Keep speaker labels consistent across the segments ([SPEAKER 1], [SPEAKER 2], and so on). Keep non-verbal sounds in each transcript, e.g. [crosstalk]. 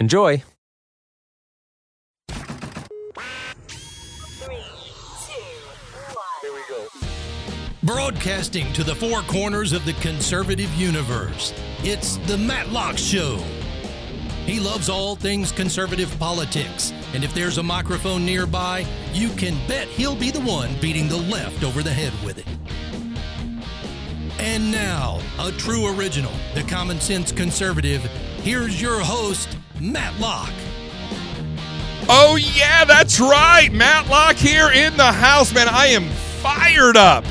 [SPEAKER 1] Enjoy!
[SPEAKER 2] Broadcasting to the four corners of the conservative universe, it's The Matlock Show. He loves all things conservative politics, and if there's a microphone nearby, you can bet he'll be the one beating the left over the head with it. And now, a true original, the common sense conservative, here's your host, Matlock.
[SPEAKER 3] Oh, yeah, that's right. Matlock here in the house, man. I am fired up.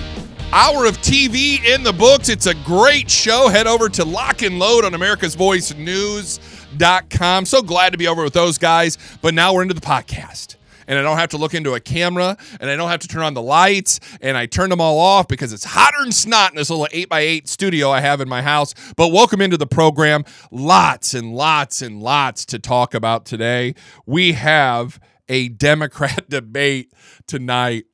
[SPEAKER 3] Hour of TV in the books. It's a great show. Head over to Lock and Load on America's Voice News.com. So glad to be over with those guys. But now we're into the podcast. And I don't have to look into a camera and I don't have to turn on the lights. And I turn them all off because it's hotter than snot in this little 8x8 studio I have in my house. But welcome into the program. Lots and lots and lots to talk about today. We have a Democrat [laughs] debate tonight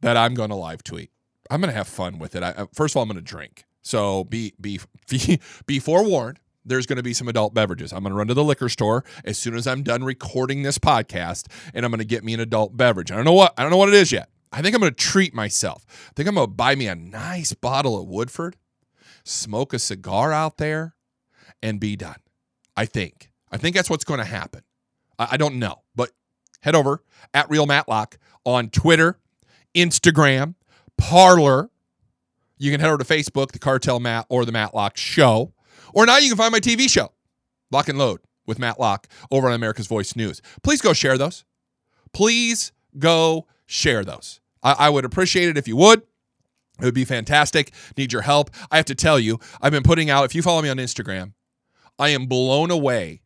[SPEAKER 3] that I'm going to live tweet. I'm going to have fun with it. I, uh, first of all, I'm going to drink. So be be [laughs] be, be forewarned. There's going to be some adult beverages. I'm going to run to the liquor store as soon as I'm done recording this podcast, and I'm going to get me an adult beverage. I don't know what I don't know what it is yet. I think I'm going to treat myself. I think I'm going to buy me a nice bottle of Woodford, smoke a cigar out there, and be done. I think. I think that's what's going to happen. I, I don't know, but head over at Real Matlock on Twitter, Instagram, Parler. You can head over to Facebook, the Cartel Matt or the Matlock Show. Or now you can find my TV show, Lock and Load with Matt Locke over on America's Voice News. Please go share those. Please go share those. I, I would appreciate it if you would. It would be fantastic. Need your help. I have to tell you, I've been putting out, if you follow me on Instagram, I am blown away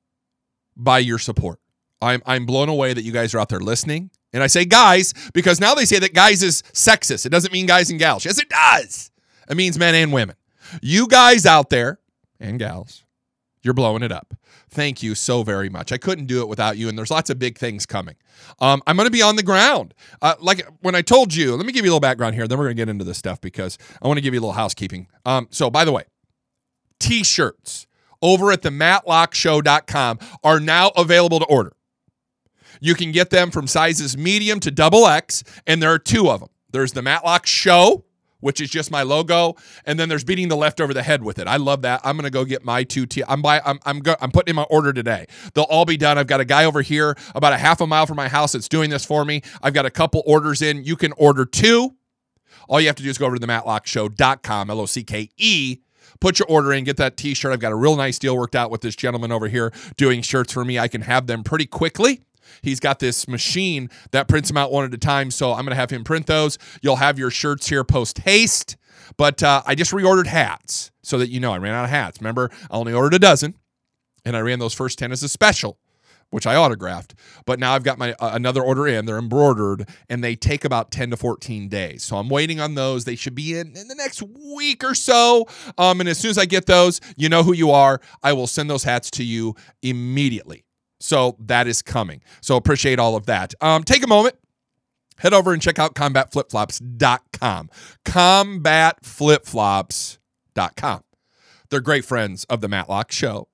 [SPEAKER 3] by your support. I'm, I'm blown away that you guys are out there listening. And I say guys because now they say that guys is sexist. It doesn't mean guys and gals. Yes, it does. It means men and women. You guys out there and gals, you're blowing it up. Thank you so very much. I couldn't do it without you, and there's lots of big things coming. Um, I'm going to be on the ground. Uh, like when I told you, let me give you a little background here, then we're going to get into this stuff because I want to give you a little housekeeping. Um, so, by the way, t shirts over at the matlockshow.com are now available to order. You can get them from sizes medium to double X, and there are two of them. There's the Matlock Show, which is just my logo, and then there's beating the left over the head with it. I love that. I'm gonna go get my two. T- I'm by. I'm I'm, go- I'm putting in my order today. They'll all be done. I've got a guy over here about a half a mile from my house that's doing this for me. I've got a couple orders in. You can order two. All you have to do is go over to the matlockshow.com, L O C K E. Put your order in, get that t shirt. I've got a real nice deal worked out with this gentleman over here doing shirts for me. I can have them pretty quickly. He's got this machine that prints them out one at a time. So I'm going to have him print those. You'll have your shirts here post haste. But uh, I just reordered hats so that you know I ran out of hats. Remember, I only ordered a dozen and I ran those first 10 as a special which I autographed. But now I've got my uh, another order in. They're embroidered and they take about 10 to 14 days. So I'm waiting on those. They should be in in the next week or so. Um, and as soon as I get those, you know who you are. I will send those hats to you immediately. So that is coming. So appreciate all of that. Um, take a moment. Head over and check out combatflipflops.com. Combatflipflops.com. They're great friends of the Matlock Show.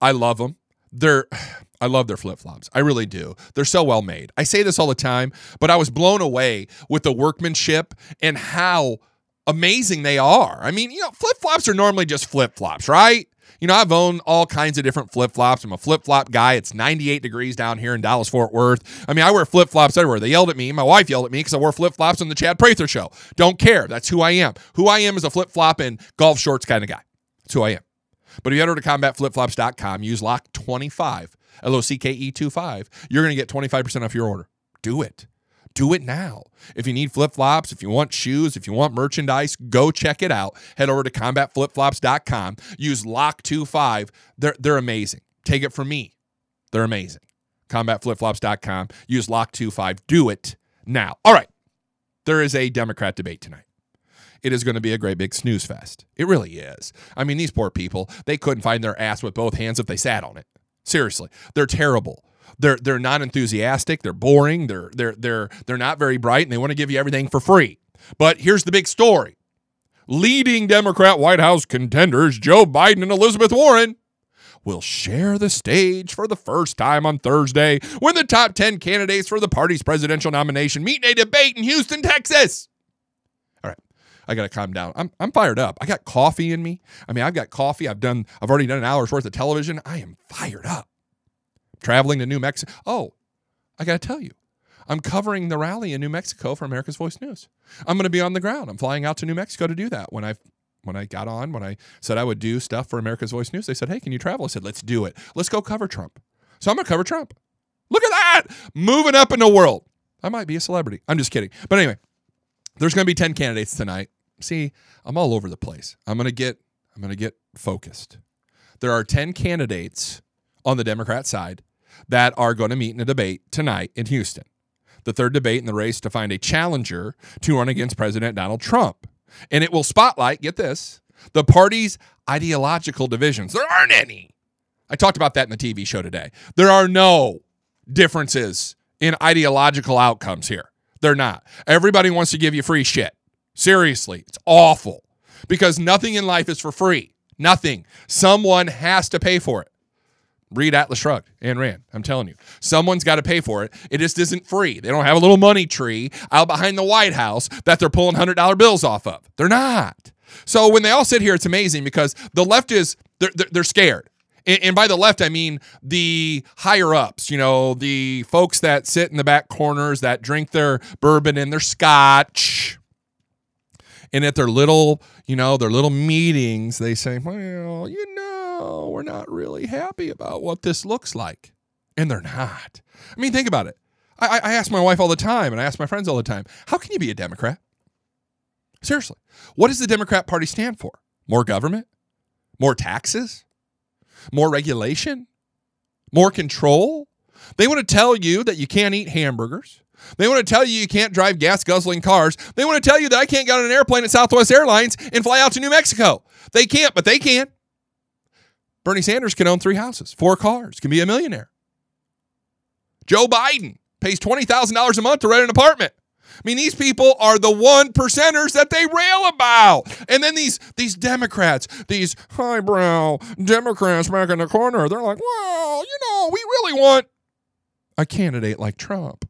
[SPEAKER 3] I love them. They're [sighs] I love their flip flops. I really do. They're so well made. I say this all the time, but I was blown away with the workmanship and how amazing they are. I mean, you know, flip flops are normally just flip flops, right? You know, I've owned all kinds of different flip flops. I'm a flip flop guy. It's 98 degrees down here in Dallas, Fort Worth. I mean, I wear flip flops everywhere. They yelled at me. My wife yelled at me because I wore flip flops on the Chad Prather show. Don't care. That's who I am. Who I am is a flip flop and golf shorts kind of guy. That's who I am. But if you head over to combatflipflops.com, use lock 25, L O C K E 25, you're going to get 25% off your order. Do it. Do it now. If you need flip flops, if you want shoes, if you want merchandise, go check it out. Head over to combatflipflops.com. Use lock25. They're, they're amazing. Take it from me. They're amazing. Combatflipflops.com. Use lock25. Do it now. All right. There is a Democrat debate tonight it is going to be a great big snooze fest. It really is. I mean, these poor people, they couldn't find their ass with both hands if they sat on it. Seriously, they're terrible. They're they're not enthusiastic. They're boring. They're they're they're they're not very bright, and they want to give you everything for free. But here's the big story: leading Democrat White House contenders Joe Biden and Elizabeth Warren will share the stage for the first time on Thursday when the top 10 candidates for the party's presidential nomination meet in a debate in Houston, Texas. All right. I got to calm down. I'm, I'm fired up. I got coffee in me. I mean, I've got coffee. I've done, I've already done an hour's worth of television. I am fired up. Traveling to New Mexico. Oh, I got to tell you, I'm covering the rally in New Mexico for America's Voice News. I'm going to be on the ground. I'm flying out to New Mexico to do that. When I when I got on, when I said I would do stuff for America's Voice News, they said, "Hey, can you travel?" I said, "Let's do it. Let's go cover Trump." So I'm going to cover Trump. Look at that, moving up in the world. I might be a celebrity. I'm just kidding. But anyway, there's going to be 10 candidates tonight. See, I'm all over the place. I'm going to get I'm going to get focused. There are 10 candidates on the Democrat side that are going to meet in a debate tonight in Houston. The third debate in the race to find a challenger to run against President Donald Trump. And it will spotlight, get this, the party's ideological divisions. There aren't any. I talked about that in the TV show today. There are no differences in ideological outcomes here. They're not. Everybody wants to give you free shit. Seriously, it's awful because nothing in life is for free. Nothing. Someone has to pay for it. Read Atlas Shrugged Ayn Rand. I'm telling you, someone's got to pay for it. It just isn't free. They don't have a little money tree out behind the White House that they're pulling hundred dollar bills off of. They're not. So when they all sit here, it's amazing because the left is they're, they're scared. And by the left, I mean the higher ups, you know, the folks that sit in the back corners that drink their bourbon and their scotch. And at their little, you know, their little meetings, they say, well, you know, we're not really happy about what this looks like. And they're not. I mean, think about it. I, I ask my wife all the time, and I ask my friends all the time, how can you be a Democrat? Seriously. What does the Democrat Party stand for? More government? More taxes? More regulation? More control? They want to tell you that you can't eat hamburgers. They want to tell you you can't drive gas guzzling cars. They want to tell you that I can't get on an airplane at Southwest Airlines and fly out to New Mexico. They can't, but they can. Bernie Sanders can own three houses, four cars, can be a millionaire. Joe Biden pays $20,000 a month to rent an apartment. I mean, these people are the one percenters that they rail about. And then these these Democrats, these highbrow Democrats back in the corner, they're like, well, you know, we really want a candidate like Trump.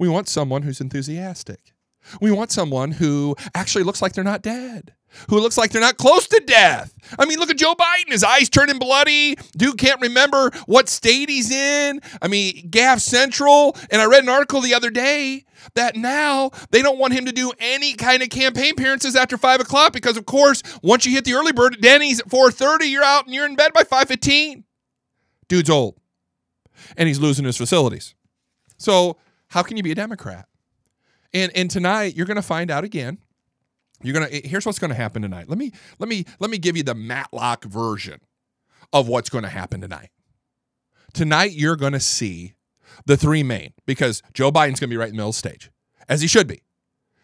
[SPEAKER 3] We want someone who's enthusiastic. We want someone who actually looks like they're not dead, who looks like they're not close to death. I mean, look at Joe Biden. His eyes turning bloody. Dude can't remember what state he's in. I mean, Gaffe Central. And I read an article the other day that now they don't want him to do any kind of campaign appearances after five o'clock because, of course, once you hit the early bird at Denny's at 4:30, you're out and you're in bed by 5:15. Dude's old. And he's losing his facilities. So how can you be a Democrat? And and tonight you're going to find out again. You're going to eh, here's what's to happen tonight. Let me let me let me give you the Matlock version of what's to happen tonight. Tonight you're to see the three main because Joe Biden's to be right in the middle the stage as he should be.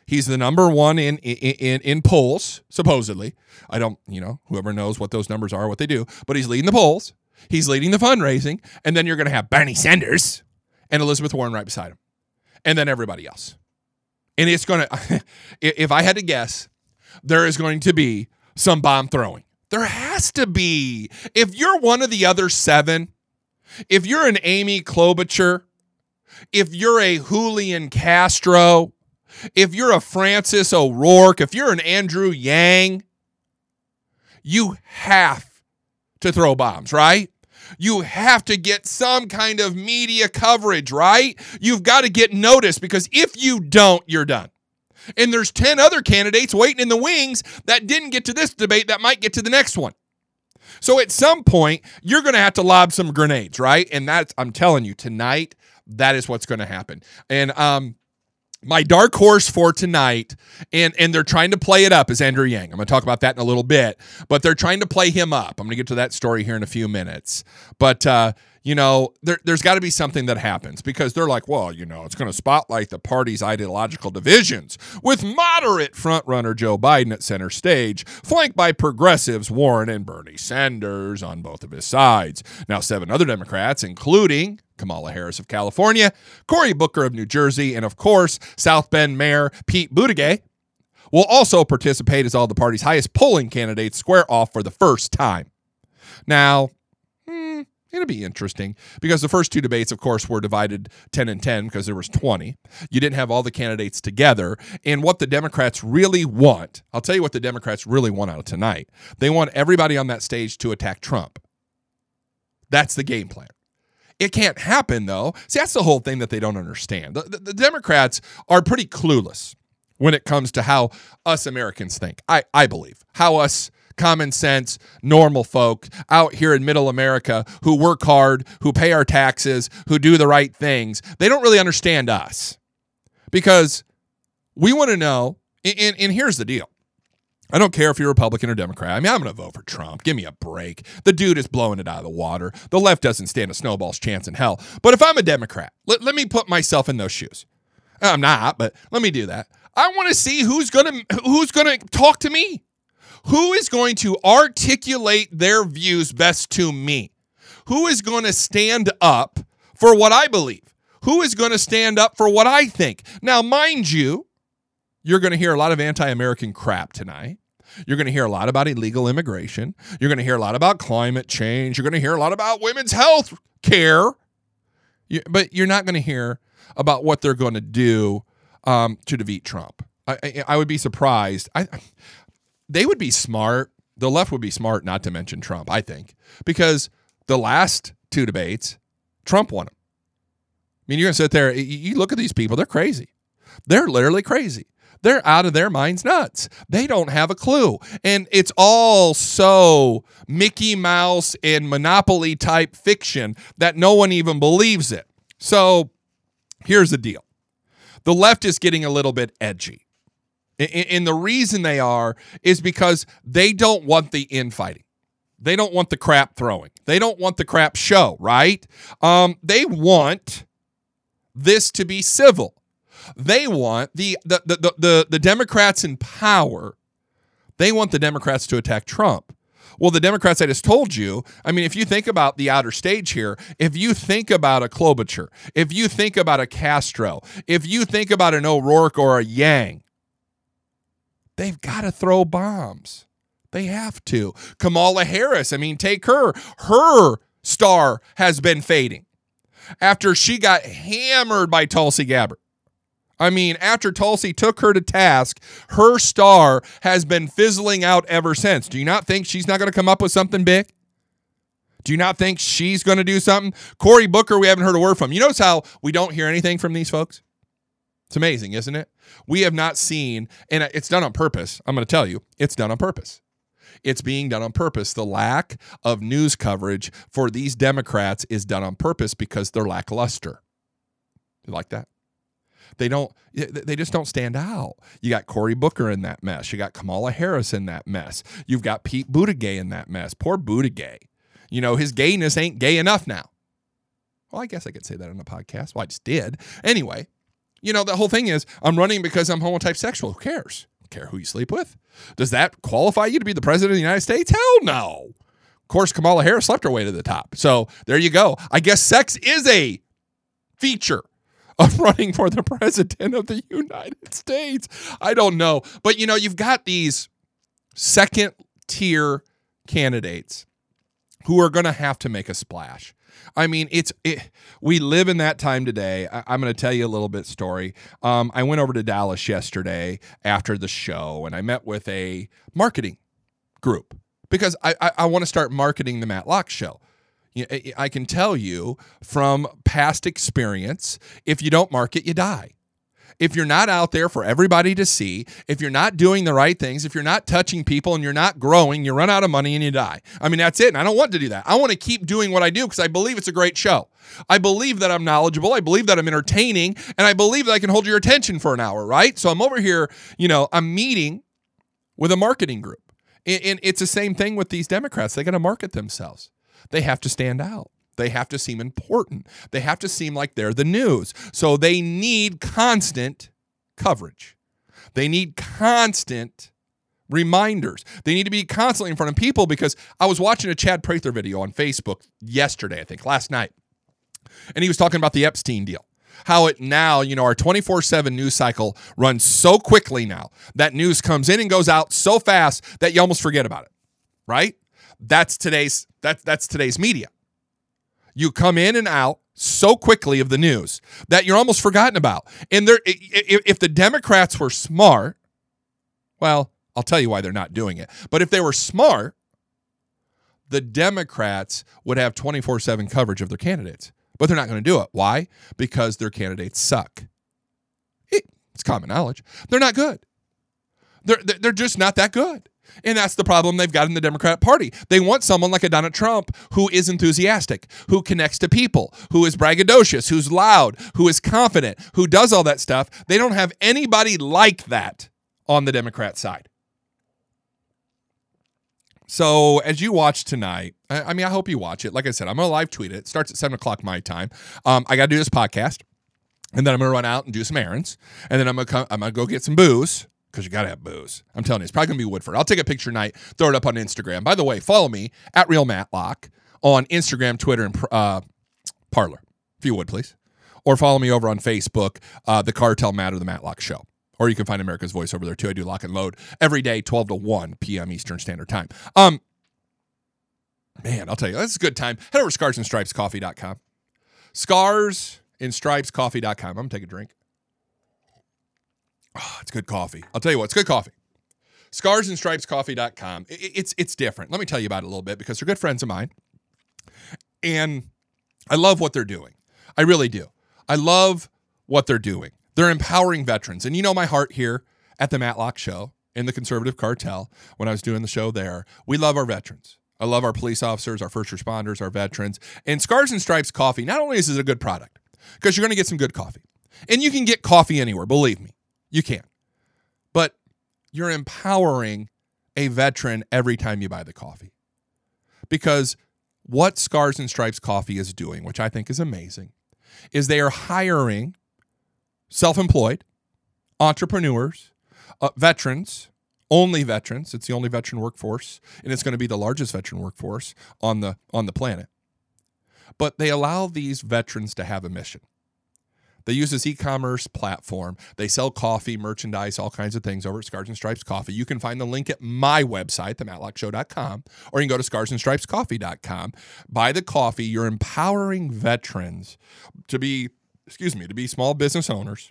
[SPEAKER 3] He's the number one in, in in in polls supposedly. I don't, you know, whoever knows what those numbers are, what they do, but he's leading the polls. He's leading the fundraising, and then you're to have Bernie Sanders and Elizabeth Warren right beside him and then everybody else. And it's going [laughs] to, if I had to guess, there is going to be some bomb throwing. There has to be. If you're one of the other seven, if you're an Amy Klobuchar, if you're a Julian Castro, if you're a Francis O'Rourke, if you're an Andrew Yang, you have to throw bombs, right? You have to get some kind of media coverage, right? You've got to get noticed because if you don't, you're done. And there's 10 other candidates waiting in the wings that didn't get to this debate that might get to the next one. So at some point, you're going to have to lob some grenades, right? And that's, I'm telling you, tonight, that is what's going to happen. And um, my dark horse for tonight, and and they're trying to play it up is Andrew Yang. I'm going to talk about that in a little bit, but they're trying to play him up. I'm going to get to that story here in a few minutes. But uh, you know, there, there's got to be something that happens because they're like, well, you know, it's going to spotlight the party's ideological divisions with moderate frontrunner Joe Biden at center stage, flanked by progressives Warren and Bernie Sanders on both of his sides. Now, seven other Democrats, including Kamala Harris of California, Cory Booker of New Jersey, and of course, South Bend Mayor Pete Buttigieg, will also participate as all the party's highest polling candidates square off for the first time. Now, hmm, It'll be interesting because the first two debates, of course, were divided 10 and 10 because there was 20. You didn't have all the candidates together. And what the Democrats really want, I'll tell you what the Democrats really want out of tonight. They want everybody on that stage to attack Trump. That's the game plan. It can't happen, though. See, that's the whole thing that they don't understand. The, the, the Democrats are pretty clueless when it comes to how us Americans think, I, I believe, how us common sense, normal folk out here in middle America who work hard, who pay our taxes, who do the right things, they don't really understand us because we want to know. And, and here's the deal I don't care if you're Republican or Democrat. I mean, I'm going to vote for Trump. Give me a break. The dude is blowing it out of the water. The left doesn't stand a snowball's chance in hell. But if I'm a Democrat, let, let me put myself in those shoes. I'm not, but let me do that. I want to see who's going to who's going to talk to me. Who is going to articulate their views best to me? Who is going to stand up for what I believe? Who is going to stand up for what I think? Now, mind you, you're going to hear a lot of anti American crap tonight. You're going to hear a lot about illegal immigration. You're going to hear a lot about climate change. You're going to hear a lot about women's health care. but you're not going to hear about what they're going to do um, to defeat Trump. I, I, I, would be surprised. I, they would be smart. The left would be smart not to mention Trump, I think, because the last two debates, Trump won them. I mean, you're going to sit there, you look at these people, they're crazy. They're literally crazy. They're out of their minds nuts. They don't have a clue. And it's all so Mickey Mouse and Monopoly type fiction that no one even believes it. So here's the deal the left is getting a little bit edgy. And the reason they are is because they don't want the infighting. They don't want the crap throwing. They don't want the crap show, right? Um, they want this to be civil. They want the the, the the the Democrats in power. They want the Democrats to attack Trump. Well, the Democrats I just told you, I mean, if you think about the outer stage here, if you think about a Klobuchar, if you think about a Castro, if you think about an O'Rourke or a Yang, they've got to throw bombs. They have to. Kamala Harris, I mean, take her. Her star has been fading after she got hammered by Tulsi Gabbard. I mean, after Tulsi took her to task, her star has been fizzling out ever since. Do you not think she's not going to come up with something big? Do you not think she's going to do something? Cory Booker, we haven't heard a word from. You notice how we don't hear anything from these folks? It's amazing, isn't it? We have not seen, and it's done on purpose. I'm going to tell you, it's done on purpose. It's being done on purpose. The lack of news coverage for these Democrats is done on purpose because they're lackluster. You like that? They don't. They just don't stand out. You got Cory Booker in that mess. You got Kamala Harris in that mess. You've got Pete Buttigieg in that mess. Poor Buttigieg. You know his gayness ain't gay enough now. Well, I guess I could say that on a podcast. Well, I just did. Anyway, you know, the whole thing is I'm running because I'm homotype sexual. Who cares? Care who you sleep with? Does that qualify you to be the president of the United States? Hell no. Of course, Kamala Harris slept her way to the top. So there you go. I guess sex is a feature of running for the president of the United States. I don't know. But you know, you've got these second tier candidates who are going to have to make a splash. I mean, it's it, we live in that time today. I, am going to tell you a little bit story. Um, I went over to Dallas yesterday after the show, and I met with a marketing group because I, I, I want to start marketing the Matlock show. I- can tell you from past experience, if you don't market, you die. If you're not out there for everybody to see, if you're not doing the right things, if you're not touching people and you're not growing, you run out of money and you die. I mean, that's it. And I don't want to do that. I want to keep doing what I do because I believe it's a great show. I believe that I'm knowledgeable. I believe that I'm entertaining. And I believe that I can hold your attention for an hour, right? So I'm over here, you know, I'm meeting with a marketing group. And it's the same thing with these Democrats. They got to market themselves. They have to stand out. They have to seem important. They have to seem like they're the news. So they need constant coverage. They need constant reminders. They need to be constantly in front of people because I was watching a Chad Prather video on Facebook yesterday, I think, last night. And he was talking about the Epstein deal. How it now, you know, our 24 7 news cycle runs so quickly now that news comes in and goes out so fast that you almost forget about it, right? That's today's that, that's today's media. You come in and out so quickly of the news that you're almost forgotten about. And there, if the Democrats were smart, well, I'll tell you why they're not doing it. But if they were smart, the Democrats would have 24 7 coverage of their candidates. But they're not going to do it. Why? Because their candidates suck. It's common knowledge. They're not good. They're they're just not that good. And that's the problem they've got in the Democrat Party. They want someone like a Donald Trump who is enthusiastic, who connects to people, who is braggadocious, who's loud, who is confident, who does all that stuff. They don't have anybody like that on the Democrat side. So as you watch tonight, I, mean, I hope you watch it. Like I said, I'm gonna live tweet it. It starts at seven o'clock my time. Um, I got to do this podcast, and then I'm gonna run out and do some errands, and then I'm gonna come. I'm gonna go get some booze because you gotta have booze. I'm telling you, it's probably gonna be Woodford. I'll take a picture tonight, throw it up on Instagram. By the way, follow me at Real Matlock on Instagram, Twitter, and uh, Parler, if you would please, or follow me over on Facebook, uh, the Cartel Matter, the Matlock Show. Or you can find America's Voice over there too. I do lock and load every day, 12 to 1 p.m. Eastern Standard Time. Um, man, I'll tell you, that's a good time. Head over to scarsandstripescoffee.com. Scars and stripescoffee.com. I'm gonna take a drink. Oh, it's good coffee. I'll tell you what, it's good coffee. Scarsandstripescoffee.com. I- I- It's it's different. Let me tell you about it a little bit because they're good friends of mine. And I love what they're doing. I really do. I love what they're doing. They're empowering veterans. And you know my heart here at the Matlock Show in the Conservative Cartel when I was doing the show there. We love our veterans. I love our police officers, our first responders, our veterans. And Scars and Stripes coffee, not only is it a good product, because you're going to get some good coffee. And you can get coffee anywhere, believe me. You can. But you're empowering a veteran every time you buy the coffee. Because what Scars and Stripes coffee is doing, which I think is amazing, is they are hiring self employed entrepreneurs, uh, veterans, only veterans. It's the only veteran workforce, and it's going to be the largest veteran workforce on the on the planet. But they allow these veterans to have a mission. They use this e-commerce platform. They sell coffee, merchandise, all kinds of things over at Scars and Stripes Coffee. You can find the link at my website, thematlockshow.com, or you can go to scarsandstripescoffee.com. Buy the coffee. You're empowering veterans to be, excuse me, to be small business owners,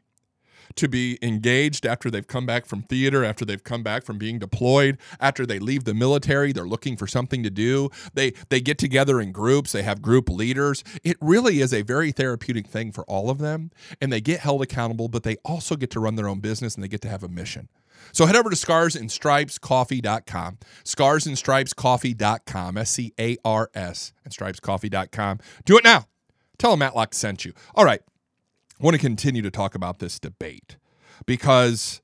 [SPEAKER 3] to be engaged after they've come back from theater, after they've come back from being deployed, after they leave the military, they're looking for something to do. They they get together in groups, they have group leaders. It really is a very therapeutic thing for all of them, and they get held accountable, but they also get to run their own business and they get to have a mission. So head over to scarsandstripescoffee.com, scarsandstripescoffee.com, S C A R S, and stripescoffee.com. Do it now. Tell them Matlock sent you. All right. I want to continue to talk about this debate because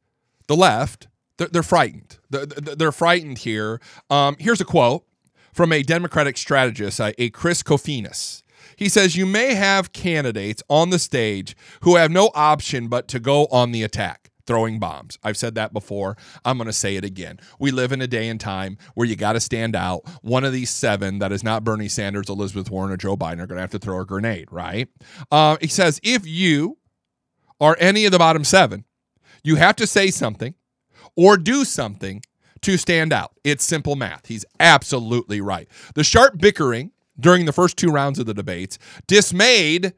[SPEAKER 3] the left, they're, they're frightened. They're, they're frightened here. Um, here's a quote from a Democratic strategist, a, a Chris Kofinis. He says, You may have candidates on the stage who have no option but to go on the attack, throwing bombs. I've said that before. I'm going to say it again. We live in a day and time where you got to stand out. One of these seven that is not Bernie Sanders, Elizabeth Warren, or Joe Biden are going to have to throw a grenade, right? Uh, he says, If you are any of the bottom seven, you have to say something or do something to stand out. It's simple math. He's absolutely right. The sharp bickering during the first two rounds of the debates dismayed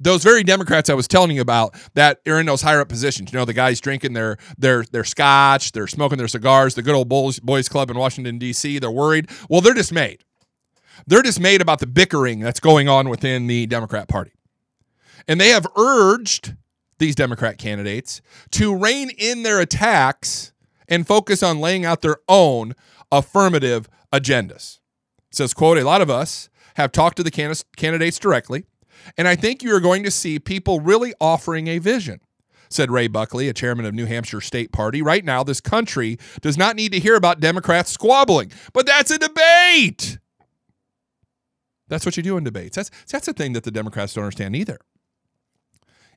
[SPEAKER 3] those very Democrats I was telling you about that are in those higher up positions. You know, the guys drinking their their their scotch, they're smoking their cigars, the good old boys, boys club in Washington D.C. They're worried. Well, they're dismayed. They're dismayed about the bickering that's going on within the Democrat Party, and they have urged these Democrat candidates to rein in their attacks and focus on laying out their own affirmative agendas. It says, quote, a lot of us have talked to the candidates directly and I think you are going to see people really offering a vision, said Ray Buckley, a chairman of New Hampshire State Party. Right now, this country does not need to hear about Democrats squabbling, but that's a debate. That's what you do in debates. That's, that's the thing that the Democrats don't understand either.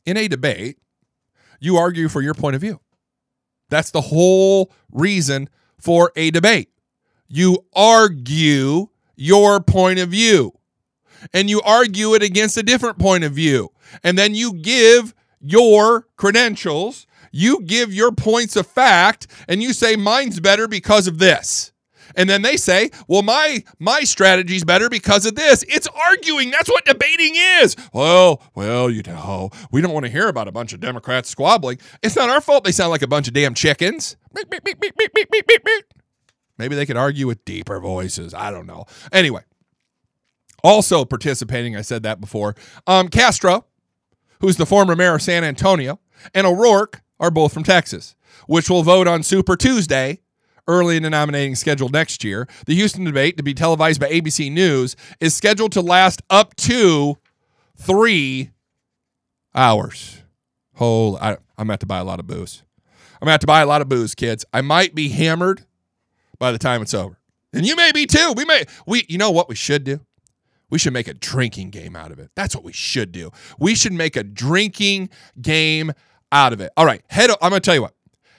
[SPEAKER 3] In a debate, you argue for your point of view. That's the whole reason for a debate. You argue your point of view and you argue it against a different point of view. And then you give your credentials, you give your points of fact, and you say mine's better because of this. And then they say, "Well, my my strategy's better because of this." It's arguing. That's what debating is. Well, well, you know, we don't want to hear about a bunch of Democrats squabbling. It's not our fault they sound like a bunch of damn chickens. Maybe they could argue with deeper voices. I don't know. Anyway, also participating, I said that before, um, Castro, who's the former mayor of San Antonio, and O'Rourke are both from Texas, which will vote on Super Tuesday early in the nominating schedule next year. The Houston debate, to be televised by ABC News, is scheduled to last up to three hours. Holy, I, I'm going to have to buy a lot of booze. I'm to have to buy a lot of booze, kids. I might be hammered by the time it's over. And you may be too. We may, we, you know what we should do? We should make a drinking game out of it. That's what we should do. We should make a drinking game out of it. All right, head. I'm going to tell you what.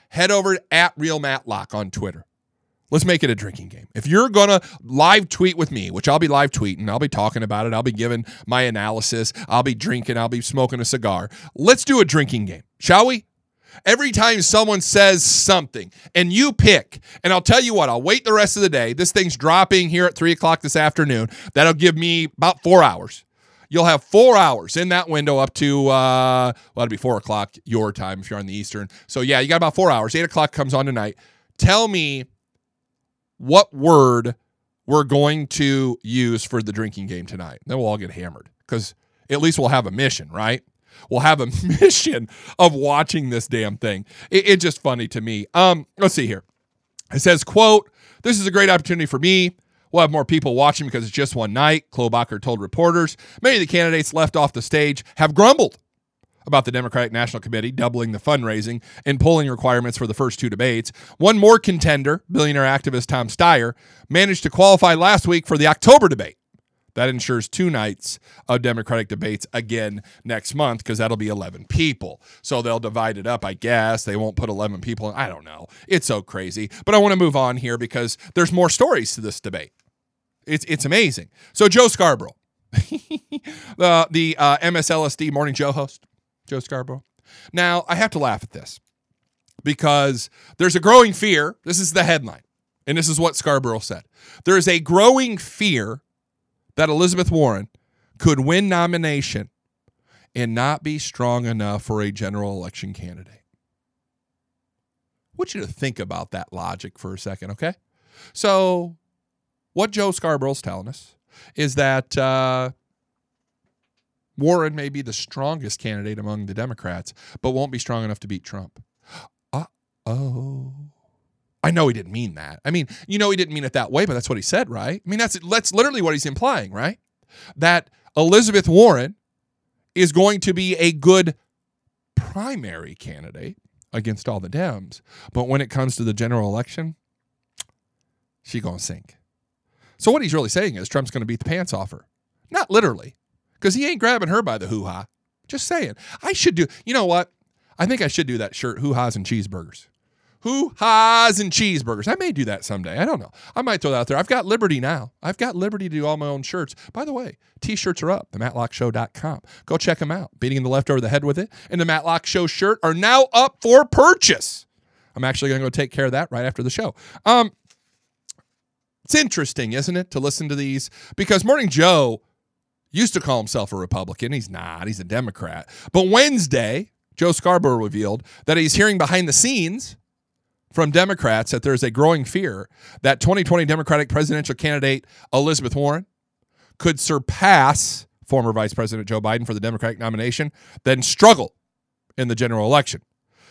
[SPEAKER 3] Head over at Real Matlock on Twitter. Let's make it a drinking game. If you're to live tweet with me, which I'll be live tweeting, I'll be talking about it, I'll be giving my analysis, I'll be drinking, I'll be smoking a cigar. Let's do a drinking game, shall we? Every time someone says something and you pick, and I'll tell you what, I'll wait the rest of the day. This thing's dropping here at three o'clock this afternoon. That'll give me about four hours. You'll have four hours in that window up to, uh, well, it'll be four o'clock your time if you're on the Eastern. So, yeah, you got about four hours. Eight o'clock comes on tonight. Tell me what word we're going to use for the drinking game tonight. Then we'll all get hammered because at least we'll have a mission, right? Will have a [laughs] mission of watching this damn thing. It, it's just funny to me. Um, let's see here. It says, quote, this is a great opportunity for me. We'll have more people watching because it's just one night, Klobuchar told reporters. Many of the candidates left off the stage have grumbled about the Democratic National Committee doubling the fundraising and polling requirements for the first two debates. One more contender, billionaire activist Tom Steyer, managed to qualify last week for the October debate. That ensures two nights of Democratic debates again next month because that'll be 11 people. So they'll divide it up, I guess. They won't put 11 people in. I don't know. It's so crazy. But I want to move on here because there's more stories to this debate. It's, it's amazing. So, Joe Scarborough, [laughs] the, the uh, MSLSD Morning Joe host, Joe Scarborough. Now, I have to laugh at this because there's a growing fear. This is the headline, and this is what Scarborough said. There is a growing fear that Elizabeth Warren could win nomination and not be strong enough for a general election candidate. I want you to think about that logic for a second, okay? So, what Joe Scarborough's telling us is that uh, Warren may be the strongest candidate among the Democrats, but won't be strong enough to beat Trump. Uh oh. I know he didn't mean that. I mean, you know, he didn't mean it that way, but that's what he said, right? I mean, that's that's literally what he's implying, right? That Elizabeth Warren is going to be a good primary candidate against all the Dems, but when it comes to the general election, she gonna sink. So what he's really saying is Trump's gonna beat the pants off her, not literally, because he ain't grabbing her by the hoo ha. Just saying. I should do. You know what? I think I should do that shirt. Hoo ha's and cheeseburgers hoo ha's and cheeseburgers. I may do that someday. I don't know. I might throw that out there. I've got Liberty now. I've got Liberty to do all my own shirts. By the way, t shirts are up, the matlockshow.com. Go check them out. Beating the left over the head with it and the Matlock Show shirt are now up for purchase. I'm actually going to go take care of that right after the show. Um, it's interesting, isn't it, to listen to these? Because Morning Joe Used to call himself a Republican. He's not, he's a Democrat. But Wednesday, Joe Scarborough revealed that he's hearing behind the scenes from Democrats that there's a growing fear that 2020 Democratic presidential candidate Elizabeth Warren could surpass former Vice President Joe Biden for the Democratic nomination, then struggle in the general election.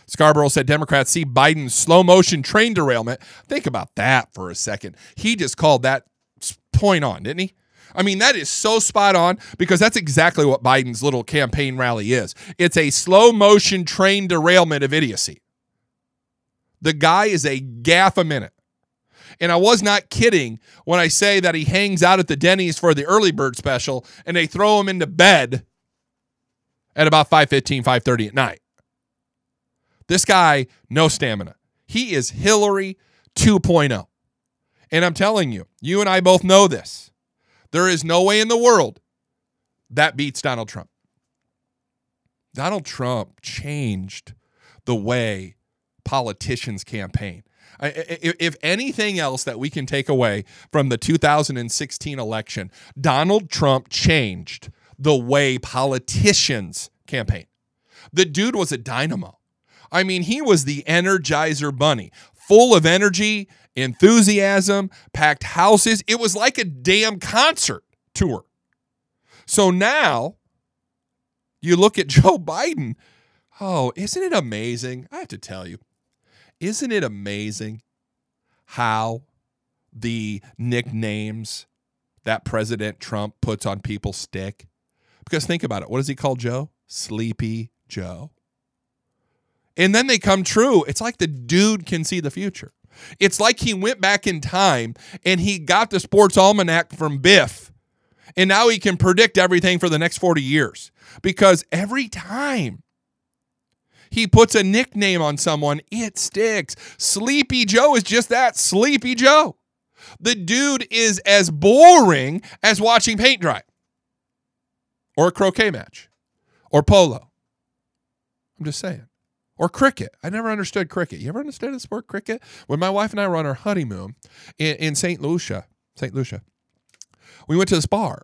[SPEAKER 3] Scarborough said Democrats see Biden's slow motion train derailment. Think about that for a second. He just called that point on, didn't he? I mean, that is so spot on because that's exactly what Biden's little campaign rally is. It's a slow motion train derailment of idiocy. The guy is a gaffe a minute. And I was not kidding when I say that he hangs out at the Denny's for the early bird special and they throw him into bed at about 5:15, 5:30 at night. This guy, no stamina. He is Hillary 2.0. And I'm telling you, you and I both know this. There is no way in the world that beats Donald Trump. Donald Trump changed the way politicians campaign. If anything else that we can take away from the 2016 election, Donald Trump changed the way politicians campaign. The dude was a dynamo. I mean, he was the energizer bunny, full of energy, enthusiasm, packed houses. It was like a damn concert tour. So now you look at [laughs] Joe Biden. Oh, isn't it amazing? I have to tell you, isn't it amazing how the nicknames that President Trump puts on people stick? Because think about it. What does he call Joe? Sleepy Joe. And then they come true. It's like the dude can see the future. It's like he went back in time and he got the sports almanac from Biff. And now he can predict everything for the next 40 years. Because every time he puts a nickname on someone, it sticks. Sleepy Joe is just that Sleepy Joe. The dude is as boring as watching paint dry or a croquet match or polo. I'm just saying or cricket. I never understood cricket. You ever understand the sport cricket? When my wife and I were on our honeymoon in, in St. Lucia, St. Lucia, we went to this bar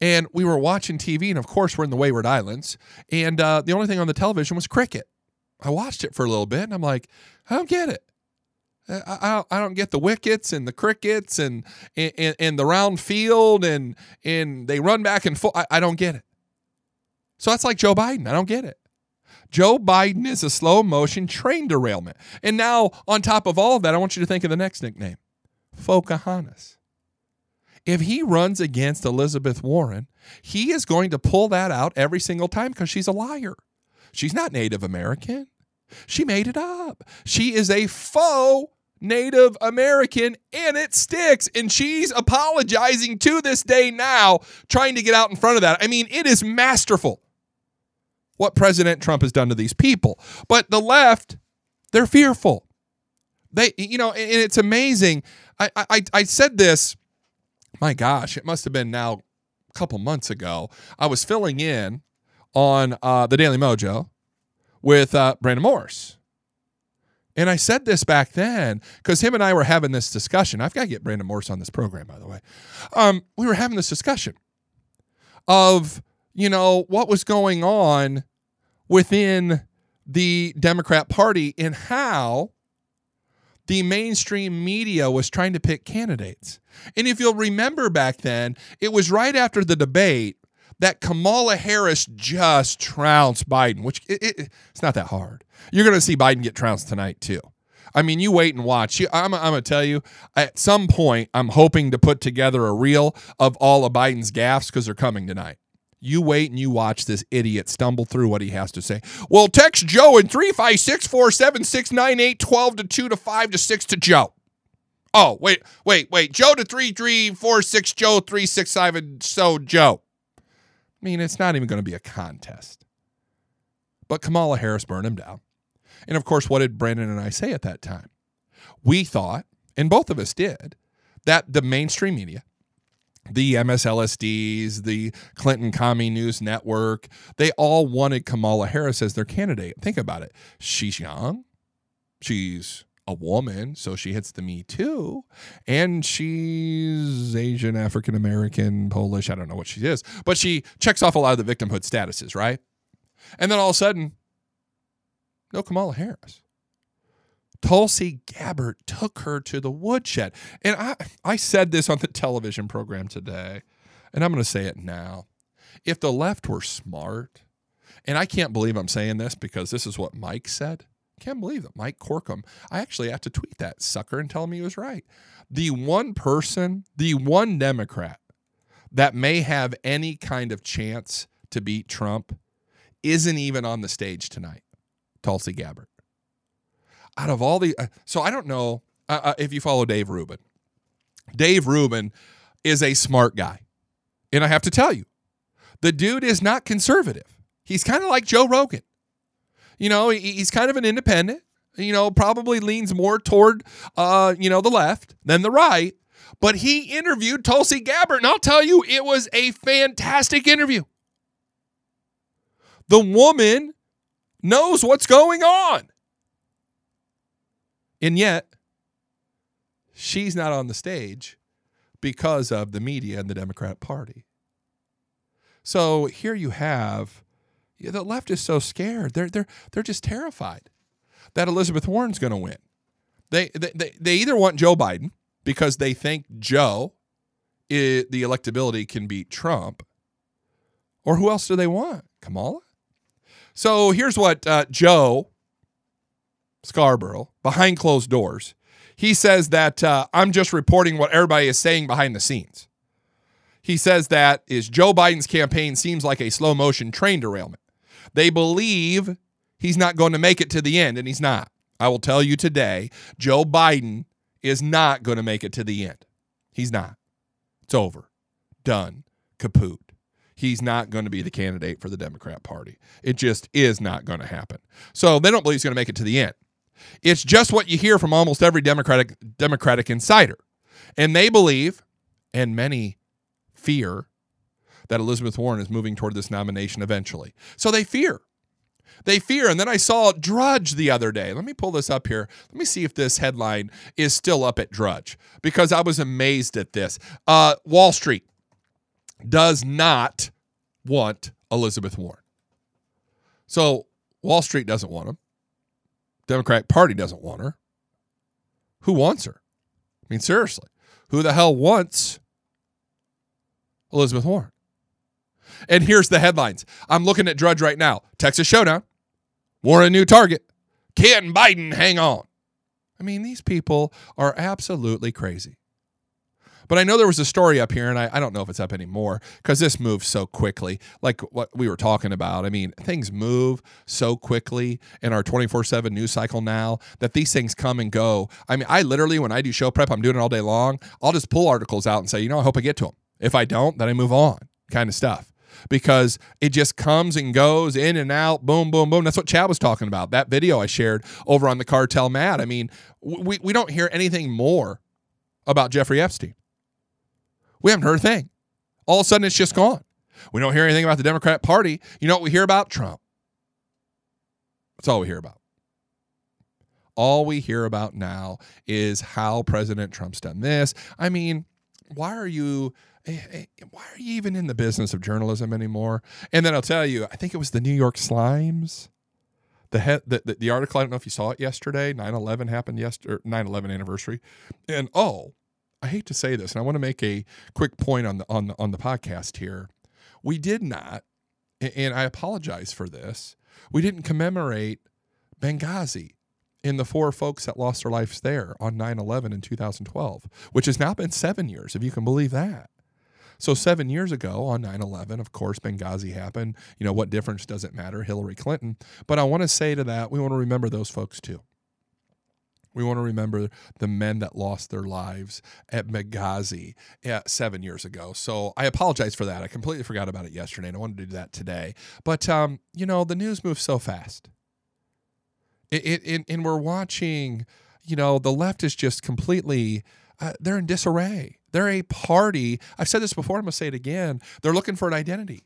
[SPEAKER 3] and we were watching TV. And of course, we're in the Wayward Islands. And uh, the only thing on the television was cricket. I watched it for a little bit and I'm like, I don't get it. I, I, don't get the wickets and the crickets and, and, and the round field and, and they run back and forth. I, I don't get it. So that's like Joe Biden. I don't get it. Joe Biden is a slow motion train derailment. And now, on top of all of that, I want you to think of the next nickname Pocahontas. If he runs against Elizabeth Warren, he is going to pull that out every single time because she's a liar. She's not Native American. She made it up. She is a faux Native American and it sticks. And she's apologizing to this day now, trying to get out in front of that. I mean, it is masterful what President Trump has done to these people. But the left, they're fearful. They, you know, and it's amazing. I, I, I said this, my gosh, it must have been now a couple months ago. I was filling in on uh, the Daily Mojo with uh, Brandon Morse. And I said this back then because him and I were having this discussion. I've got to get Brandon Morse on this program, by the way. Um, we were having this discussion of you know, what was going on within the Democrat Party and how the mainstream media was trying to pick candidates. And if you'll remember back then, it was right after the debate that Kamala Harris just trounced Biden, which it, it, it's not that hard. You're going to see Biden get trounced tonight, too. I mean, you wait and watch. I'm, I'm going to tell you, at some point, I'm hoping to put together a reel of all of Biden's gaffes because they're coming tonight. You wait and you watch this idiot stumble through what he has to say. Well, text Joe in 356 476 12 to 2 to 5 to 6 to Joe. Oh, wait, wait, wait. Joe to 3346, Joe 365, and so Joe. I mean, it's not even going to be a contest. But Kamala Harris burned him down. And of course, what did Brandon and I say at that time? We thought, and both of us did, that the mainstream media the MSLSDs, the Clinton Commie News Network, they all wanted Kamala Harris as their candidate. Think about it. She's young. She's a woman, so she hits the Me Too, and she's Asian, African American, Polish. I don't know what she is, but she checks off a lot of the victimhood statuses, right? And then all of a sudden, no Kamala Harris. Tulsi Gabbard took her to the woodshed. And I, I said this on the television program today, and I'm going to say it now. If the left were smart, and I can't believe I'm saying this because this is what Mike said. Can't believe it. Mike Corkum. I actually have to tweet that sucker and tell him he was right. The one person, the one Democrat that may have any kind of chance to beat Trump isn't even on the stage tonight. Tulsi Gabbard. Out of all the, uh, so I don't know uh, uh, if you follow Dave Rubin. Dave Rubin is a smart guy. And I have to tell you, the dude is not conservative. He's kind of like Joe Rogan. You know, he's kind of an independent. You know, probably leans more toward, uh, you know, the left than the right. But he interviewed Tulsi Gabbard, and I'll tell you, it was a fantastic interview. The woman knows what's going on. And yet, she's not on the stage because of the media and the Democrat Party. So here you have the left is so scared. They're they're they're just terrified that Elizabeth Warren's going to win. They, they they they either want Joe Biden because they think Joe, the electability can beat Trump, or who else do they want? Kamala. So here's what uh, Joe Scarborough behind closed doors. He says that uh, I'm just reporting what everybody is saying behind the scenes. He says that is Joe Biden's campaign seems like a slow motion train derailment. They believe he's not going to make it to the end, and he's not. I will tell you today Joe Biden is not going to make it to the end. He's not. It's over. Done. Kaput. He's not going to be the candidate for the Democrat Party. It just is not going to happen. So they don't believe he's going to make it to the end. It's just what you hear from almost every Democratic Democratic insider. And they believe, and many fear, that Elizabeth Warren is moving toward this nomination eventually. So they fear. They fear. And then I saw Drudge the other day. Let me pull this up here. Let me see if this headline is still up at Drudge because I was amazed at this. Uh, Wall Street does not want Elizabeth Warren. So Wall Street doesn't want him. Democratic Party doesn't want her. Who wants her? I mean, seriously, who the hell wants Elizabeth Warren? And here's the headlines. I'm looking at Drudge right now. Texas showdown. Warren new target. Can Biden hang on? I mean, these people are absolutely crazy. But I know there was a story up here, and I, I don't know if it's up anymore because this moves so quickly. Like what we were talking about. I mean, things move so quickly in our 24 7 news cycle now that these things come and go. I mean, I literally, when I do show prep, I'm doing it all day long. I'll just pull articles out and say, you know, I hope I get to them. If I don't, then I move on, kind of stuff because it just comes and goes in and out, boom, boom, boom. That's what Chad was talking about. That video I shared over on the Cartel Mad. I mean, we, we don't hear anything more about Jeffrey Epstein. We haven't heard a thing. All of a sudden, it's just gone. We don't hear anything about the Democrat Party. You know what we hear about? Trump. That's all we hear about. All we hear about now is how President Trump's done this. I mean, why are you eh, eh, why are you even in the business of journalism anymore? And then I'll tell you, I think it was the New York Slimes. The, head, the, the, the article, I don't know if you saw it yesterday. 9 11 happened yesterday, 9 11 anniversary. And oh, I hate to say this, and I want to make a quick point on the on the on the podcast here. We did not, and I apologize for this. We didn't commemorate Benghazi in the four folks that lost their lives there on 9/11 in 2012, which has now been 7 years if you can believe that. So 7 years ago on 9/11, of course Benghazi happened. You know, what difference does it matter? Hillary Clinton. But I want to say to that, we want to remember those folks too. We want to remember the men that lost their lives at Benghazi seven years ago. So I apologize for that. I completely forgot about it yesterday, and I wanted to do that today. But um, you know, the news moves so fast. It, it, it, and we're watching. You know, the left is just completely. Uh, they're in disarray. They're a party. I've said this before. I'm to say it again. They're looking for an identity.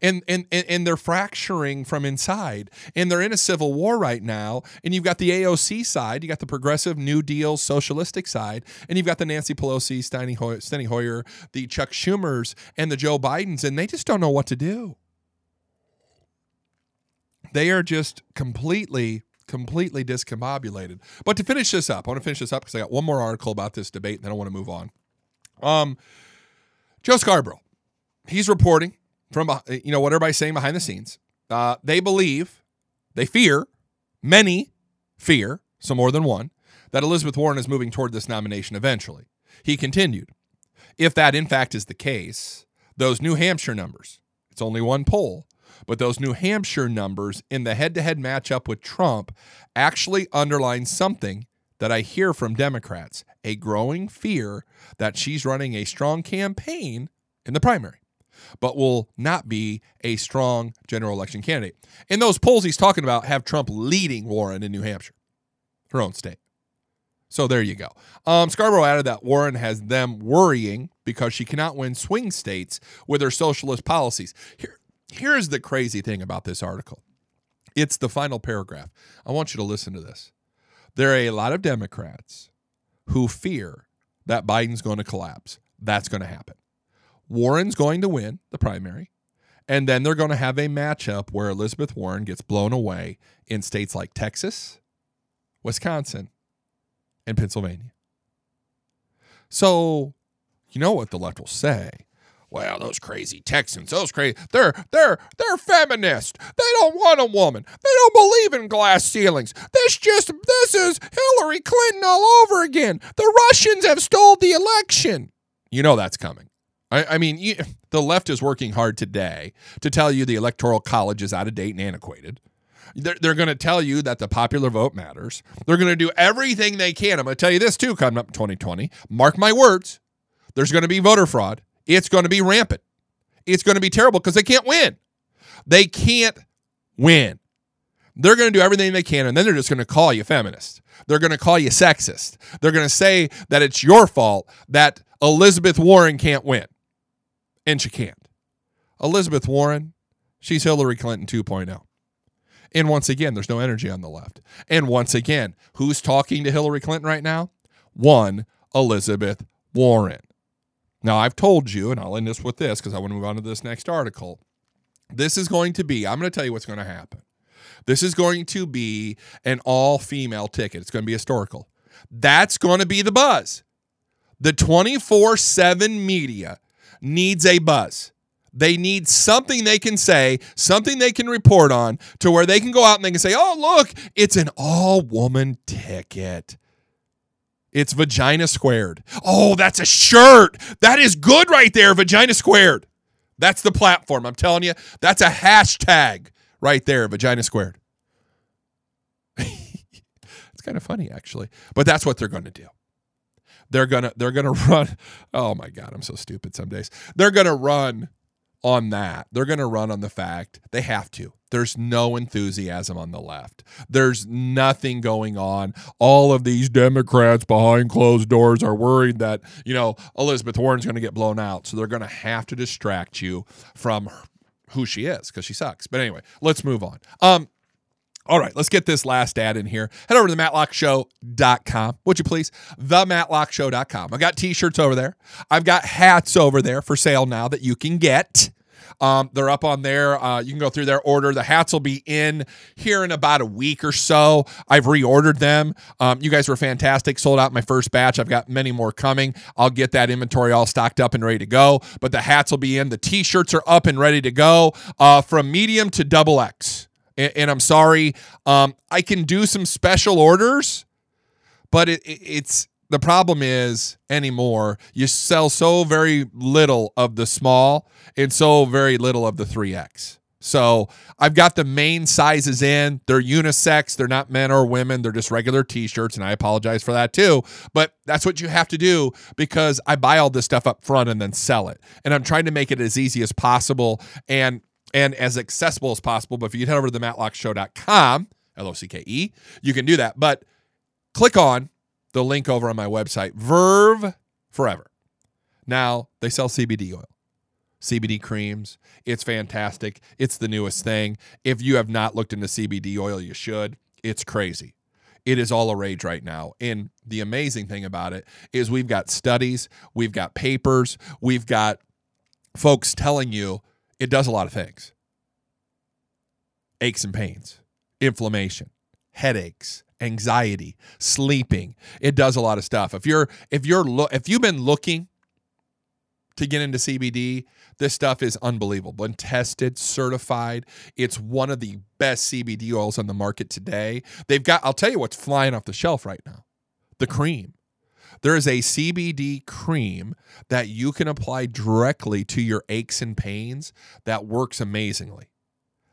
[SPEAKER 3] And, and and they're fracturing from inside. And they're in a civil war right now. And you've got the AOC side. You got the progressive new deal socialistic side. And you've got the Nancy Pelosi Steny Hoyer, Steny Hoyer the Chuck Schumers and the Joe Bidens and they just don't know what to do. They are just completely completely discombobulated. But to finish this up, I want to finish this up because I got one more article about this debate, and then I want to move on. Um, Joe Scarborough, he's reporting from you know what everybody's saying behind the scenes. Uh, they believe, they fear, many fear, so more than one, that Elizabeth Warren is moving toward this nomination eventually. He continued, if that in fact is the case, those New Hampshire numbers, it's only one poll, but those New Hampshire numbers in the head to head matchup with Trump actually underline something that I hear from Democrats a growing fear that she's running a strong campaign in the primary, but will not be a strong general election candidate. In those polls he's talking about, have Trump leading Warren in New Hampshire, her own state. So there you go. Um, Scarborough added that Warren has them worrying because she cannot win swing states with her socialist policies. Here, Here's the crazy thing about this article it's the final paragraph. I want you to listen to this. There are a lot of Democrats who fear that Biden's going to collapse. That's going to happen. Warren's going to win the primary. And then they're going to have a matchup where Elizabeth Warren gets blown away in states like Texas, Wisconsin, and Pennsylvania. So, you know what the left will say well, those crazy Texans, those crazy, they're they're they're feminist. They don't want a woman. They don't believe in glass ceilings. This just this is Hillary Clinton all over again. The Russians have stole the election. You know that's coming. I, I mean, you, the left is working hard today to tell you the electoral college is out of date and antiquated. They're, they're going to tell you that the popular vote matters. They're going to do everything they can. I'm going to tell you this too, coming up in 2020. Mark my words. There's going to be voter fraud it's going to be rampant. It's going to be terrible because they can't win. They can't win. They're going to do everything they can, and then they're just going to call you feminist. They're going to call you sexist. They're going to say that it's your fault that Elizabeth Warren can't win. And she can't. Elizabeth Warren, she's Hillary Clinton 2.0. And once again, there's no energy on the left. And once again, who's talking to Hillary Clinton right now? One, Elizabeth Warren. Now, I've told you, and I'll end this with this because I want to move on to this next article. This is going to be, I'm going to tell you what's going to happen. This is going to be an all female ticket. It's going to be historical. That's going to be the buzz. The 24 7 media needs a buzz. They need something they can say, something they can report on to where they can go out and they can say, oh, look, it's an all woman ticket. It's vagina squared. Oh, that's a shirt. That is good right there, vagina squared. That's the platform. I'm telling you, that's a hashtag right there, vagina squared. [laughs] it's kind of funny actually, but that's what they're going to do. They're gonna they're gonna [laughs] run. Oh my god, I'm so stupid some days. They're gonna run on that. They're to run on the fact they have to. There's no enthusiasm on the left. There's nothing going on. All of these Democrats behind closed doors are worried that, you know, Elizabeth Warren's going to get blown out. So they're going to have to distract you from who she is because she sucks. But anyway, let's move on. Um, all right, let's get this last ad in here. Head over to the matlockshow.com, would you please? The matlockshow.com. I've got t shirts over there. I've got hats over there for sale now that you can get. Um, they're up on there. Uh, you can go through their order. The hats will be in here in about a week or so. I've reordered them. Um, you guys were fantastic. Sold out my first batch. I've got many more coming. I'll get that inventory all stocked up and ready to go. But the hats will be in. The t shirts are up and ready to go uh, from medium to double X. And, and I'm sorry, um, I can do some special orders, but it, it, it's the problem is anymore you sell so very little of the small and so very little of the 3x so i've got the main sizes in they're unisex they're not men or women they're just regular t-shirts and i apologize for that too but that's what you have to do because i buy all this stuff up front and then sell it. And i'm trying to make it as easy as possible and and as accessible as possible but if you head over to the matlockshow.com l-o-c-k-e you can do that but click on the link over on my website, Verve Forever. Now, they sell CBD oil. CBD creams. It's fantastic. It's the newest thing. If you have not looked into CBD oil, you should. It's crazy. It is all a rage right now. And the amazing thing about it is we've got studies, we've got papers, we've got folks telling you it does a lot of things aches and pains, inflammation, headaches, anxiety, sleeping. It does a lot of stuff. If you're if you're lo- if you've been looking to get into CBD, this stuff is unbelievable. Been tested, certified. It's one of the best CBD oils on the market today. They've got I'll tell you what's flying off the shelf right now. The cream. There is a CBD cream that you can apply directly to your aches and pains that works amazingly.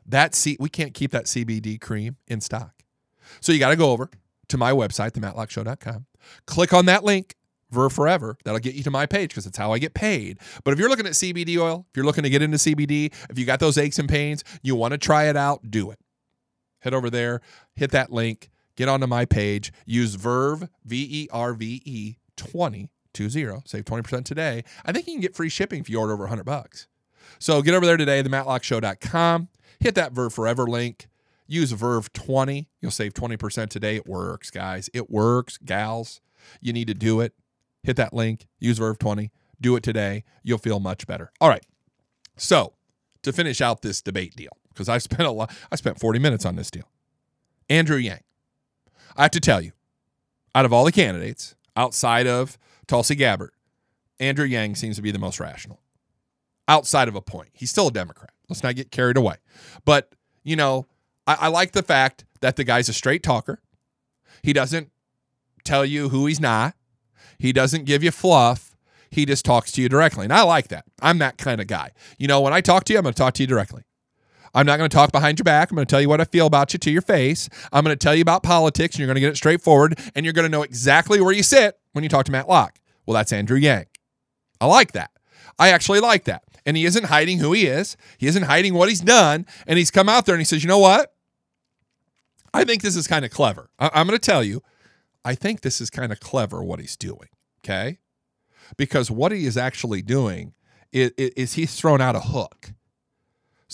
[SPEAKER 3] That C- we can't keep that CBD cream in stock. So you got to go over to my website, thematlockshow.com. click on that link, Verve Forever. That'll get you to my page because it's how I get paid. But if you're looking at CBD oil, if you're looking to get into CBD, if you got those aches and pains, you want to try it out, do it. Head over there, hit that link, get onto my page, use Verve, V E R V E 20, 20, save 20% today. I think you can get free shipping if you order over 100 bucks. So get over there today, themattlockshow.com, hit that Verve Forever link, use Verve 20. You'll save 20% today. It works, guys. It works, gals. You need to do it. Hit that link, use Verve 20, do it today. You'll feel much better. All right. So to finish out this debate deal, because I spent a lot, I spent 40 minutes on this deal. Andrew Yang. I have to tell you, out of all the candidates, outside of Tulsi Gabbard, Andrew Yang seems to be the most rational. Outside of a point. He's still a Democrat. Let's not get carried away. But, you know, I, I like the fact that the guy's a straight talker. He doesn't tell you who he's not. He doesn't give you fluff. He just talks to you directly. And I like that. I'm that kind of guy. You know, when I talk to you, I'm going to talk to you directly. I'm not going to talk behind your back. I'm going to tell you what I feel about you to your face. I'm going to tell you about politics, and you're going to get it straightforward, and you're going to know exactly where you sit when you talk to Matt Locke. Well, that's Andrew Yang. I like that. I actually like that. And he isn't hiding who he is, he isn't hiding what he's done. And he's come out there and he says, you know what? I think this is kind of clever. I- I'm going to tell you, I think this is kind of clever what he's doing. Okay. Because what he is actually doing is, is he's thrown out a hook.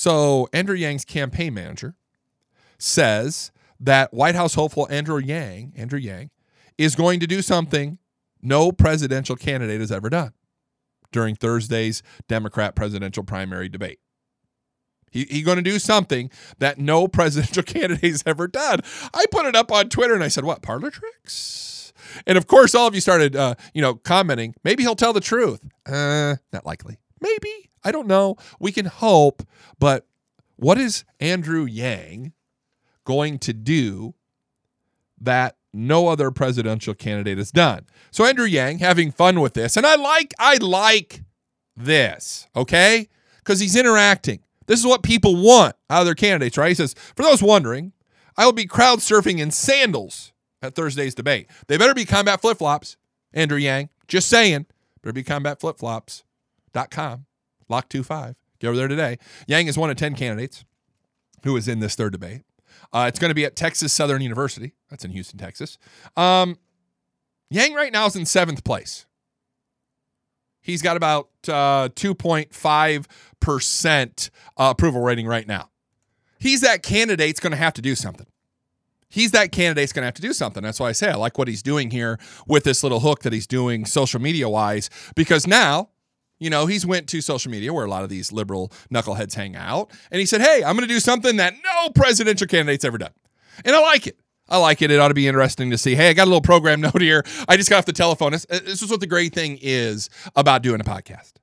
[SPEAKER 3] So Andrew Yang's campaign manager says that White House hopeful Andrew Yang, Andrew Yang, is going to do something no presidential candidate has ever done during Thursday's Democrat presidential primary debate. He's he going to do something that no [laughs] presidential candidate has ever done. I put it up on Twitter and I said, "What parlor tricks?" And of course, all of you started, uh, you know, commenting. Maybe he'll tell the truth. Uh, not likely. Maybe. I don't know. We can hope, but what is Andrew Yang going to do that no other presidential candidate has done? So Andrew Yang having fun with this, and I like I like this, okay? Cuz he's interacting. This is what people want out of their candidates, right? He says, "For those wondering, I will be crowd surfing in sandals at Thursday's debate. They better be combat flip-flops." Andrew Yang, just saying, better be combat flip-flops lock25.com. Lock25. Get over there today. Yang is one of 10 candidates who is in this third debate. Uh, it's going to be at Texas Southern University. That's in Houston, Texas. Um, Yang right now is in seventh place. He's got about uh, 2.5% uh, approval rating right now. He's that candidate's going to have to do something. He's that candidate's going to have to do something. That's why I say I like what he's doing here with this little hook that he's doing social media wise, because now you know, he's went to social media where a lot of these liberal knuckleheads hang out, and he said, "Hey, I'm going to do something that no presidential candidate's ever done," and I like it. I like it. It ought to be interesting to see. Hey, I got a little program [laughs] note here. I just got off the telephone. This, uh, this is what the great thing is about doing a podcast.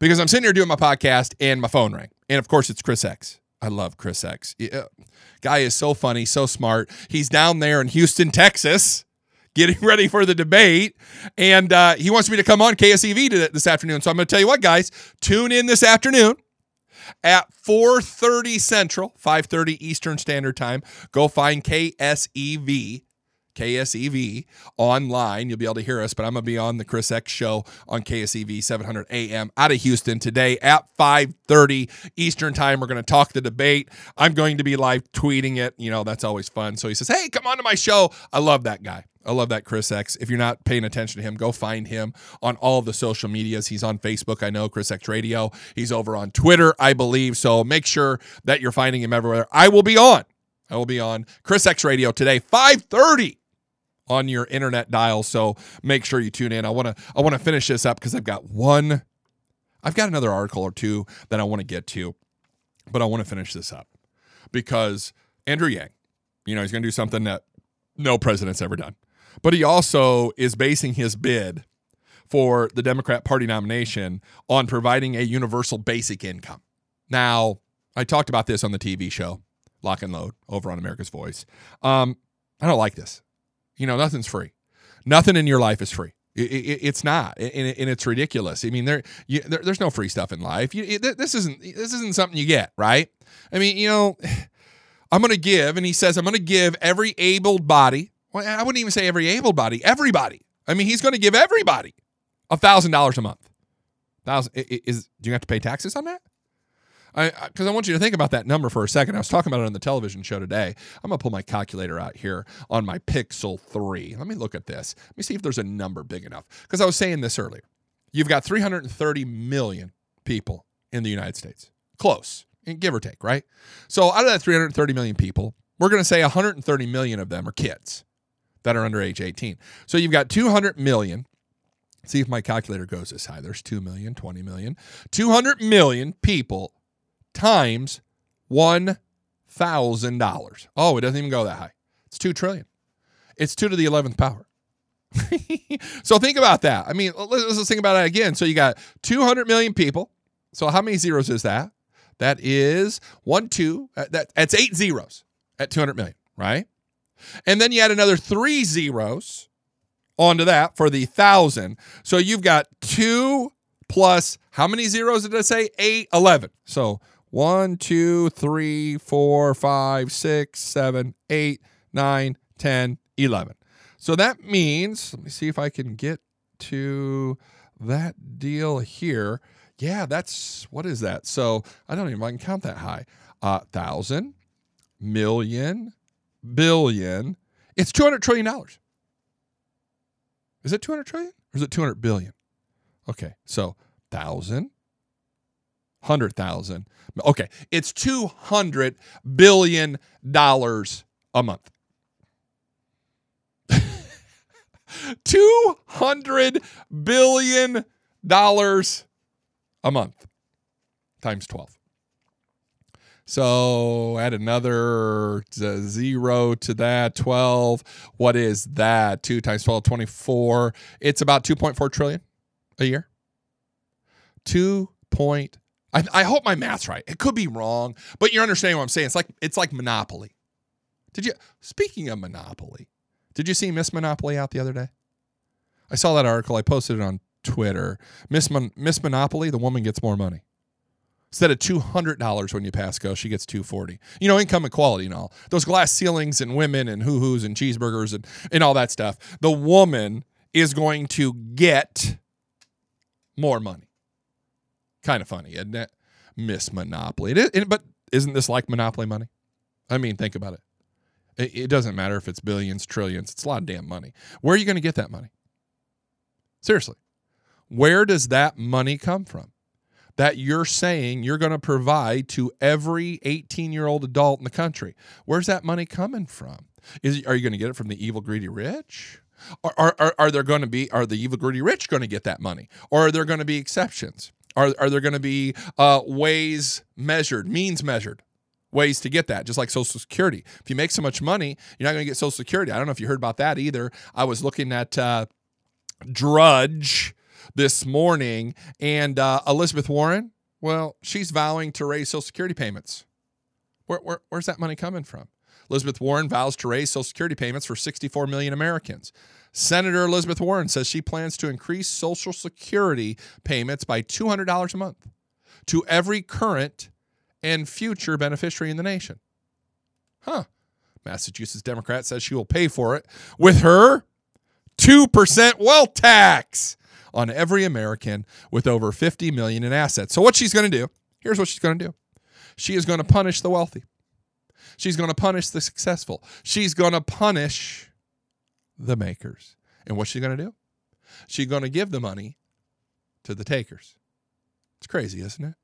[SPEAKER 3] Because I'm sitting here doing my podcast and my phone rang. And of course, it's Chris X. I love Chris X. Yeah. Guy is so funny, so smart. He's down there in Houston, Texas, getting [laughs] ready for the debate. And uh, he wants me to come on KSEV this afternoon. So I'm going to tell you what, guys, tune in this afternoon at 4:30 Central, 5:30 Eastern Standard Time. Go find KSEV KSEV online. You'll be able to hear us, but I'm going to be on the Chris X show on KSEV 700 AM out of Houston today at 5:30 Eastern Time. We're going to talk the debate. I'm going to be live tweeting it. You know, that's always fun. So he says, "Hey, come on to my show." I love that guy. I love that Chris X. If you're not paying attention to him, go find him on all the social medias. He's on Facebook, I know, Chris X Radio. He's over on Twitter, I believe. So make sure that you're finding him everywhere. I will be on. I will be on Chris X Radio today, 5:30 on your internet dial. So make sure you tune in. I want to I want to finish this up because I've got one I've got another article or two that I want to get to, but I want to finish this up because Andrew Yang, you know, he's going to do something that no president's ever done. But he also is basing his bid for the Democrat Party nomination on providing a universal basic income. Now, I talked about this on the TV show, Lock and Load, over on America's Voice. Um, I don't like this. You know, nothing's free. Nothing in your life is free. It, it, it's not, and, and, it's ridiculous. I mean, there, you, there, there's no free stuff in life. You, it, this isn't this isn't something you get, right? I mean, you know, [sighs] I'm going to give, and he says I'm going to give every able body. Well, I wouldn't even say every able body, everybody. I mean, he's going to give everybody a thousand dollars a month. Thousand is do you have to pay taxes on that? I because I, want you to think about that number for a second. I was talking about it on the television show today. I'm gonna pull my calculator out here on my Pixel 3. Let me look at this. Let me see if there's a number big enough. Because I was saying this earlier. You've got 330 million people in the United States. Close, give or take, right? So out of that 330 million people, we're gonna say 130 million of them are kids that are under age 18. So you've got 200 million See if my calculator goes this high. There's 2 million, 20 million, 200 million people times $1,000. Oh, it doesn't even go that high. It's 2 trillion. It's 2 to the 11th power. [laughs] so think about that. I mean, let's, let's think about it again. So you got 200 million people. So how many zeros is that? That is one, two. Uh, that, that's eight zeros at 200 million, right? And then you add another three zeros onto that for the thousand. So you've got two plus how many zeros did I say? Eight, 11. So one, two, three, four, five, six, seven, eight, nine, 10, 11. So that means, let me see if I can get to that deal here. Yeah, that's, what is that? So I don't even I can count that high. Uh, thousand, million, billion. It's $200 trillion. Is it 200 trillion or is it 200 billion? Okay, so thousand, hundred thousand. Okay, it's two hundred billion dollars a month. [laughs] two hundred billion dollars a month times twelve. So add another zero to that, 12. What is that? 2 times 12, 24. It's about 2.4 trillion a year. 2 point I, I hope my math's right. It could be wrong, but you're understanding what I'm saying. It's like it's like Monopoly. Did you speaking of Monopoly, did you see Miss Monopoly out the other day? I saw that article. I posted it on Twitter. Miss Mon- Miss Monopoly, the woman gets more money. Instead of two hundred dollars when you pass go, she gets two forty. You know, income equality and all those glass ceilings and women and hoo hoos and cheeseburgers and and all that stuff. The woman is going to get more money. Kind of funny, isn't it? Miss Monopoly. It, but isn't this like Monopoly money? I mean, think about it. it. It doesn't matter if it's billions, trillions. It's a lot of damn money. Where are you going to get that money? Seriously, where does that money come from? That you're saying you're going to provide to every 18 year old adult in the country. Where's that money coming from? Is are you going to get it from the evil, greedy rich? Are, are, are there going to be are the evil greedy rich going to get that money or are there going to be exceptions are, are there going to be uh, ways measured, means measured, ways to get that? Just like Social Security. If you make so much money, you're not going to get Social Security. I don't know if you heard about that either. I was looking at uh, Drudge this morning, and uh, Elizabeth Warren. Well, she's vowing to raise Social Security payments. Where, where, where's that money coming from? Elizabeth Warren vows to raise Social Security payments for 64 million Americans. Senator Elizabeth Warren says she plans to increase Social Security payments by $200 a month to every current and future beneficiary in the nation. Huh. Massachusetts Democrat says she will pay for it with her 2% wealth tax on every American with over 50 million in assets. So what she's going to do, here's what she's going to do. She is going to punish the wealthy. She's going to punish the successful. She's going to punish the makers. And what's she going to do? She's going to give the money to the takers. It's crazy, isn't it?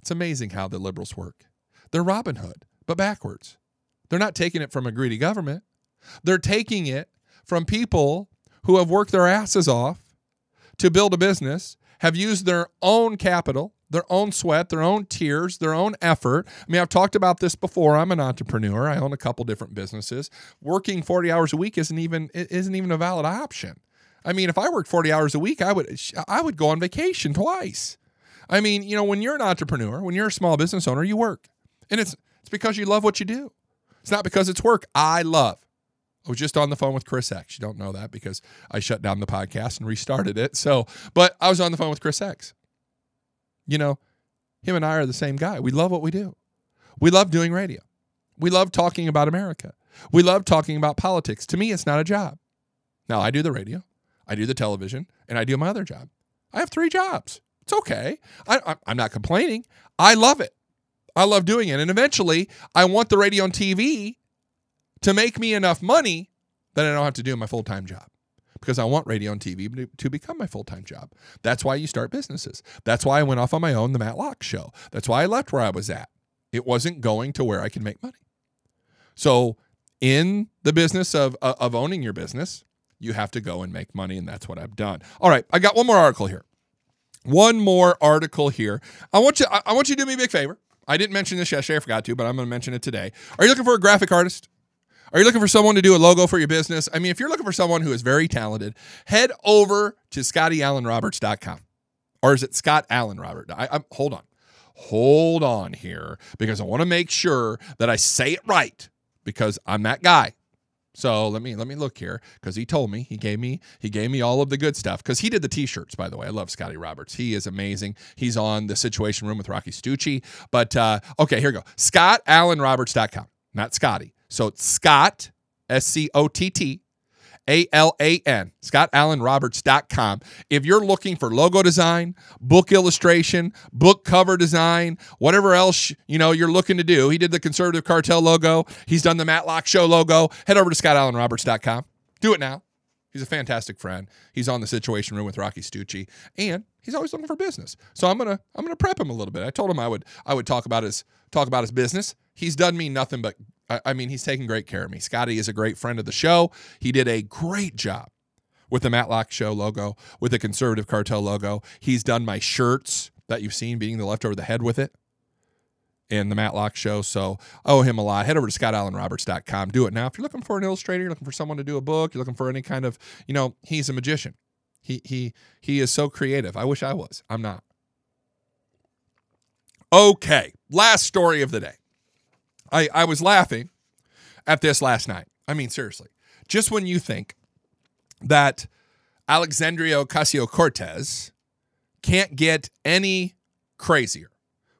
[SPEAKER 3] It's amazing how the liberals work. They're Robin Hood, but backwards. They're not taking it from a greedy government. They're taking it from people who have worked their asses off to build a business, have used their own capital, their own sweat, their own tears, their own effort. I mean, I've talked about this before. I'm an entrepreneur. I own a couple different businesses. Working 40 hours a week isn't even isn't even a valid option. I mean, if I worked 40 hours a week, I would I would go on vacation twice. I mean, you know, when you're an entrepreneur, when you're a small business owner, you work. And it's it's because you love what you do. It's not because it's work. I love. I was just on the phone with Chris X. You don't know that because I shut down the podcast and restarted it. So, but I was on the phone with Chris X. You know, him and I are the same guy. We love what we do. We love doing radio. We love talking about America. We love talking about politics. To me, it's not a job. Now, I do the radio, I do the television, and I do my other job. I have three jobs. It's okay. I, am not complaining. I love it. I love doing it. And eventually, I want the radio and TV to make me enough money that I don't have to do my full time job because I want radio and TV to become my full time job. That's why you start businesses. That's why I went off on my own, the Matt Locke show. That's why I left where I was at. It wasn't going to where I can make money. So, in the business of, uh, of owning your business, you have to go and make money, and that's what I've done. All right, I got one more article here. One more article here. I want you. I want you to do me a big favor. I didn't mention this yesterday. I forgot to, but I'm going to mention it today. Are you looking for a graphic artist? Are you looking for someone to do a logo for your business? I mean, if you're looking for someone who is very talented, head over to ScottyAlanRoberts.com. Or is it Scott Alan Robert? I, I, hold on. Hold on here because I want to make sure that I say it right because I'm that guy. So let me let me look here because he told me he gave me he gave me all of the good stuff because he did the t-shirts by the way. I love Scotty Roberts. He is amazing. He's on the Situation Room with Rocky Stucci. But uh, okay, here we go. ScottAlanRoberts.com, not Scotty. So Scott, S C O T T A L A N, ScottAlanRoberts.com. If you're looking for logo design, book illustration, book cover design, whatever else you know you're looking to do, he did the Conservative Cartel logo. He's done the Matlock Show logo. Head over to ScottAlanRoberts.com. Do it now. He's a fantastic friend. He's on the Situation Room with Rocky Stucci, and he's always looking for business. So I'm gonna I'm gonna prep him a little bit. I told him I would I would talk about his talk about his business. He's done me nothing but I, mean, he's taking great care of me. Scotty is a great friend of the show. He did a great job with the Matlock Show logo, with the Conservative Cartel logo. He's done my shirts that you've seen, beating the left over the head with it, and the Matlock Show. So I owe him a lot. Head over to ScottAlanRoberts.com. Do it now. If you're looking for an illustrator, you're looking for someone to do a book, you're looking for any kind of, you know, he's a magician. He he he is so creative. I wish I was. I'm not. Okay, last story of the day. I, I was laughing at this last night. I mean, seriously. Just when you think that Alexandria Ocasio Cortez can't get any crazier,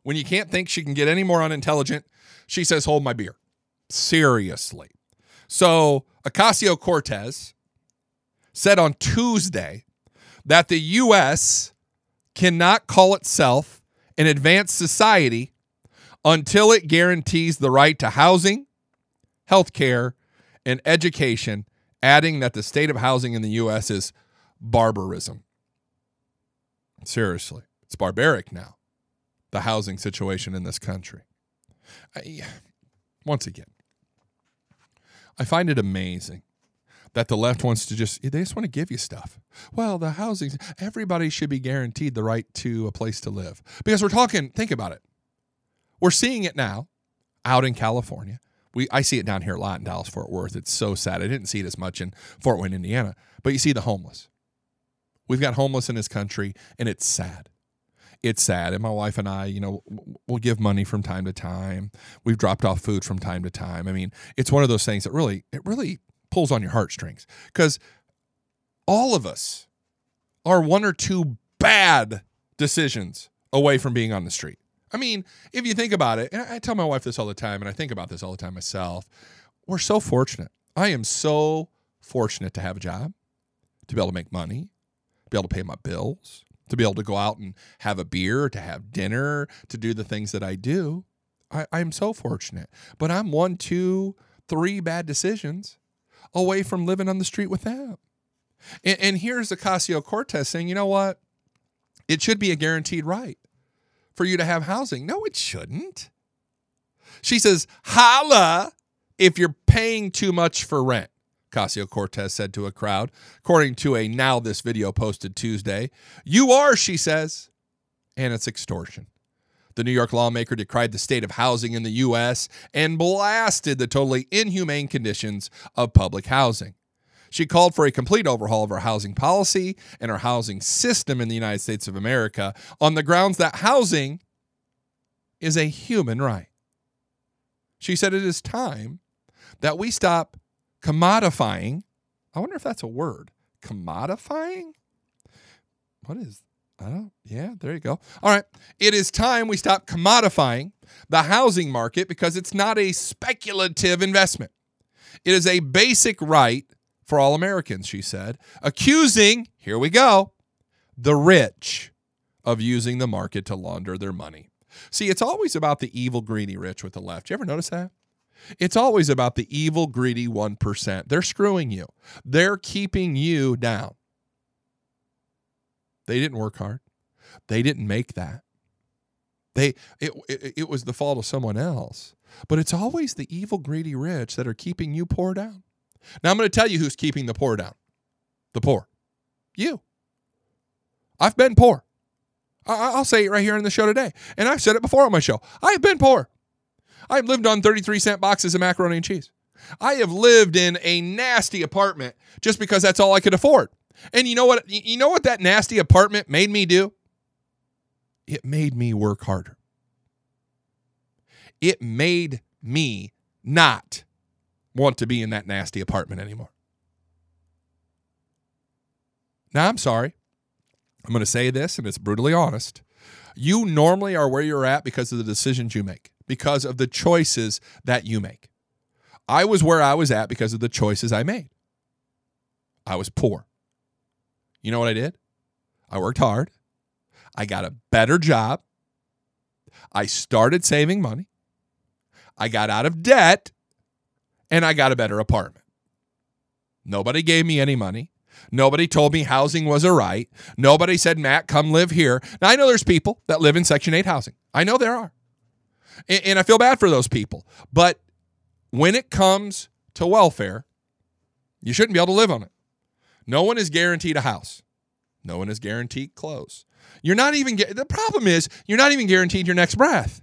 [SPEAKER 3] when you can't think she can get any more unintelligent, she says, Hold my beer. Seriously. So, Ocasio Cortez said on Tuesday that the U.S. cannot call itself an advanced society until it guarantees the right to housing, health care, and education, adding that the state of housing in the U.S. is barbarism. Seriously, it's barbaric now, the housing situation in this country. I, once again, I find it amazing that the left wants to just they just want to give you stuff. Well, the housing everybody should be guaranteed the right to a place to live. Because we're talking think about it. We're seeing it now out in California. We I see it down here a lot in Dallas Fort Worth. It's so sad. I didn't see it as much in Fort Wayne, Indiana, but you see the homeless. We've got homeless in this country, and it's sad. It's sad. And my wife and I, you know, we'll give money from time to time. We've dropped off food from time to time. I mean, it's one of those things that really, it really pulls on your heartstrings because all of us are one or two bad decisions away from being on the street. I mean, if you think about it, and I tell my wife this all the time, and I think about this all the time myself. we're so fortunate. I am so fortunate to have a job, to be able to make money, be able to pay my bills, to be able to go out and have a beer, to have dinner, to do the things that I do. I, I'm so fortunate. But I'm one, two, three bad decisions away from living on the street with them. And, and here's Ocasio Cortez saying, you know what? It should be a guaranteed right for you to have housing. No, it shouldn't. She says, holla if you're paying too much for rent. Ocasio Cortez said to a crowd, according to a Now This video posted Tuesday. You are, she says, and it's extortion. The New York lawmaker decried the state of housing in the U.S. and blasted the totally inhumane conditions of public housing. She called for a complete overhaul of our housing policy and our housing system in the United States of America on the grounds that housing is a human right. She said it is time that we stop commodifying. I wonder if that's a word. Commodifying? What is I don't yeah, there you go. All right. It is time we stop commodifying the housing market because it's not a speculative investment. It is a basic right for all Americans, she said, accusing, here we go, the rich of using the market to launder their money. See, it's always about the evil, greedy rich with the left. You ever notice that? It's always about the evil, greedy 1%. They're screwing you, they're keeping you down. They didn't work hard. They didn't make that. They it, it, it was the fault of someone else. But it's always the evil, greedy rich that are keeping you poor down. Now I'm going to tell you who's keeping the poor down. The poor. You. I've been poor. I, will say it right here in the show today. And I've said it before on my show. I've been poor. I've lived on 33 cent boxes of macaroni and cheese. I have lived in a nasty apartment just because that's all I could afford. And you know what? You know what that nasty apartment made me do? It made me work harder. It made me not want to be in that nasty apartment anymore. Now, I'm sorry. I'm going to say this, and it's brutally honest. You normally are where you're at because of the decisions you make, because of the choices that you make. I was where I was at because of the choices I made. I was poor. You know what I did? I worked hard. I got a better job. I started saving money. I got out of debt and I got a better apartment. Nobody gave me any money. Nobody told me housing was a right. Nobody said, Matt, come live here. Now, I know there's people that live in Section 8 housing. I know there are. And, I feel bad for those people. But when it comes to welfare, you shouldn't be able to live on it. No one is guaranteed a house. No one is guaranteed clothes. You're not even, the problem is, you're not even guaranteed your next breath.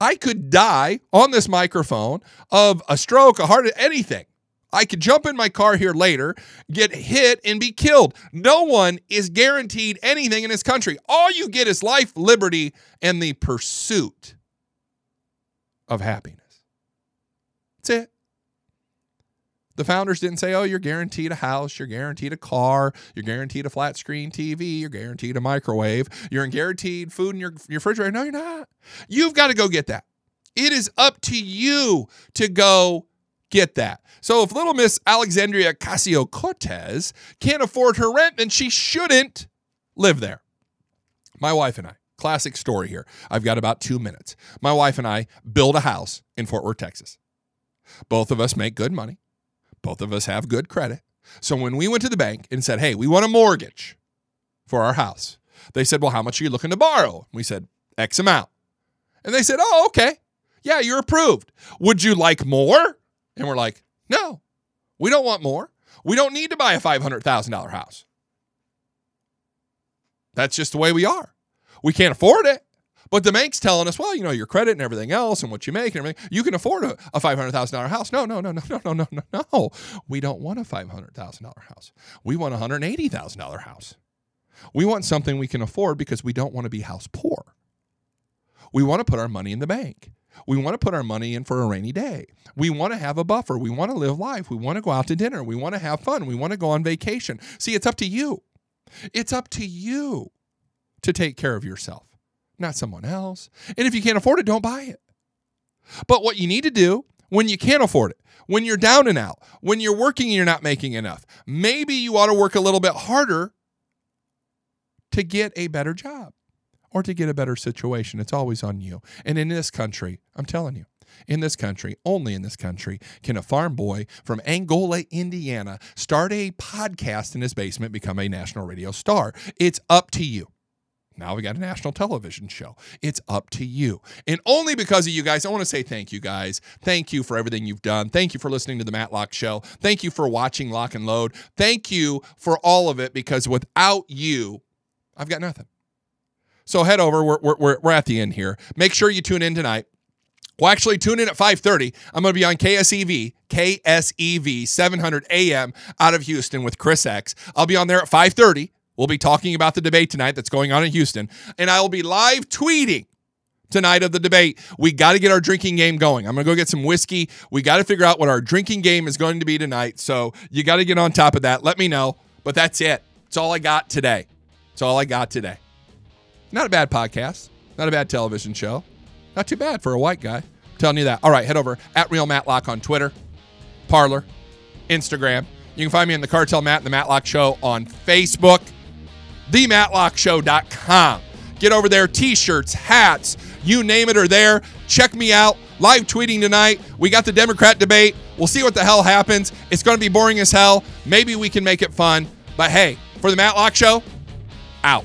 [SPEAKER 3] I could die on this microphone of a stroke, a heart, anything. I could jump in my car here later, get hit, and be killed. No one is guaranteed anything in this country. All you get is life, liberty, and the pursuit of happiness. That's it. The founders didn't say, oh, you're guaranteed a house, you're guaranteed a car, you're guaranteed a flat screen TV, you're guaranteed a microwave, you're guaranteed food in your, your refrigerator. No, you're not. You've got to go get that. It is up to you to go get that. So if little Miss Alexandria Ocasio Cortez can't afford her rent, then she shouldn't live there. My wife and I, classic story here. I've got about two minutes. My wife and I build a house in Fort Worth, Texas. Both of us make good money. Both of us have good credit. So when we went to the bank and said, hey, we want a mortgage for our house, they said, well, how much are you looking to borrow? We said, X amount. And they said, oh, okay. Yeah, you're approved. Would you like more? And we're like, no, we don't want more. We don't need to buy a $500,000 house. That's just the way we are. We can't afford it. But the bank's telling us, well, you know, your credit and everything else and what you make and everything, you can afford a, a $500,000 house. No, no, no, no, no, no, no, no, no. We don't want a $500,000 house. We want a $180,000 house. We want something we can afford because we don't want to be house poor. We want to put our money in the bank. We want to put our money in for a rainy day. We want to have a buffer. We want to live life. We want to go out to dinner. We want to have fun. We want to go on vacation. See, it's up to you. It's up to you to take care of yourself not someone else. And if you can't afford it, don't buy it. But what you need to do when you can't afford it, when you're down and out, when you're working and you're not making enough. Maybe you ought to work a little bit harder to get a better job or to get a better situation. It's always on you. And in this country, I'm telling you, in this country, only in this country, can a farm boy from Angola, Indiana, start a podcast in his basement, become a national radio star. It's up to you. Now we got a national television show. It's up to you. And only because of you guys, I want to say thank you guys. Thank you for everything you've done. Thank you for listening to the Matlock Show. Thank you for watching Lock and Load. Thank you for all of it because without you, I've got nothing. So head over. We're, we're, we're at the end here. Make sure you tune in tonight. Well, actually, tune in at 5:30. I'm going to be on KSEV, KSEV 700 AM out of Houston with Chris X. I'll be on there at 5:30. We'll be talking about the debate tonight that's going on in Houston, and I will be live tweeting tonight of the debate. We got to get our drinking game going. I'm going to go get some whiskey. We got to figure out what our drinking game is going to be tonight. So you got to get on top of that. Let me know. But that's it. It's all I got today. It's all I got today. Not a bad podcast. Not a bad television show. Not too bad for a white guy. I'm telling you that. All right, head over at Real Matlock on Twitter, Parler, Instagram. You can find me in the Cartel Matt and the Matlock Show on Facebook, thematlockshow.com. Get over there, t-shirts, hats, you name it are there. Check me out. Live tweeting tonight. We got the Democrat debate. We'll see what the hell happens. It's going to be boring as hell. Maybe we can make it fun. But hey, for the Matlock Show, out.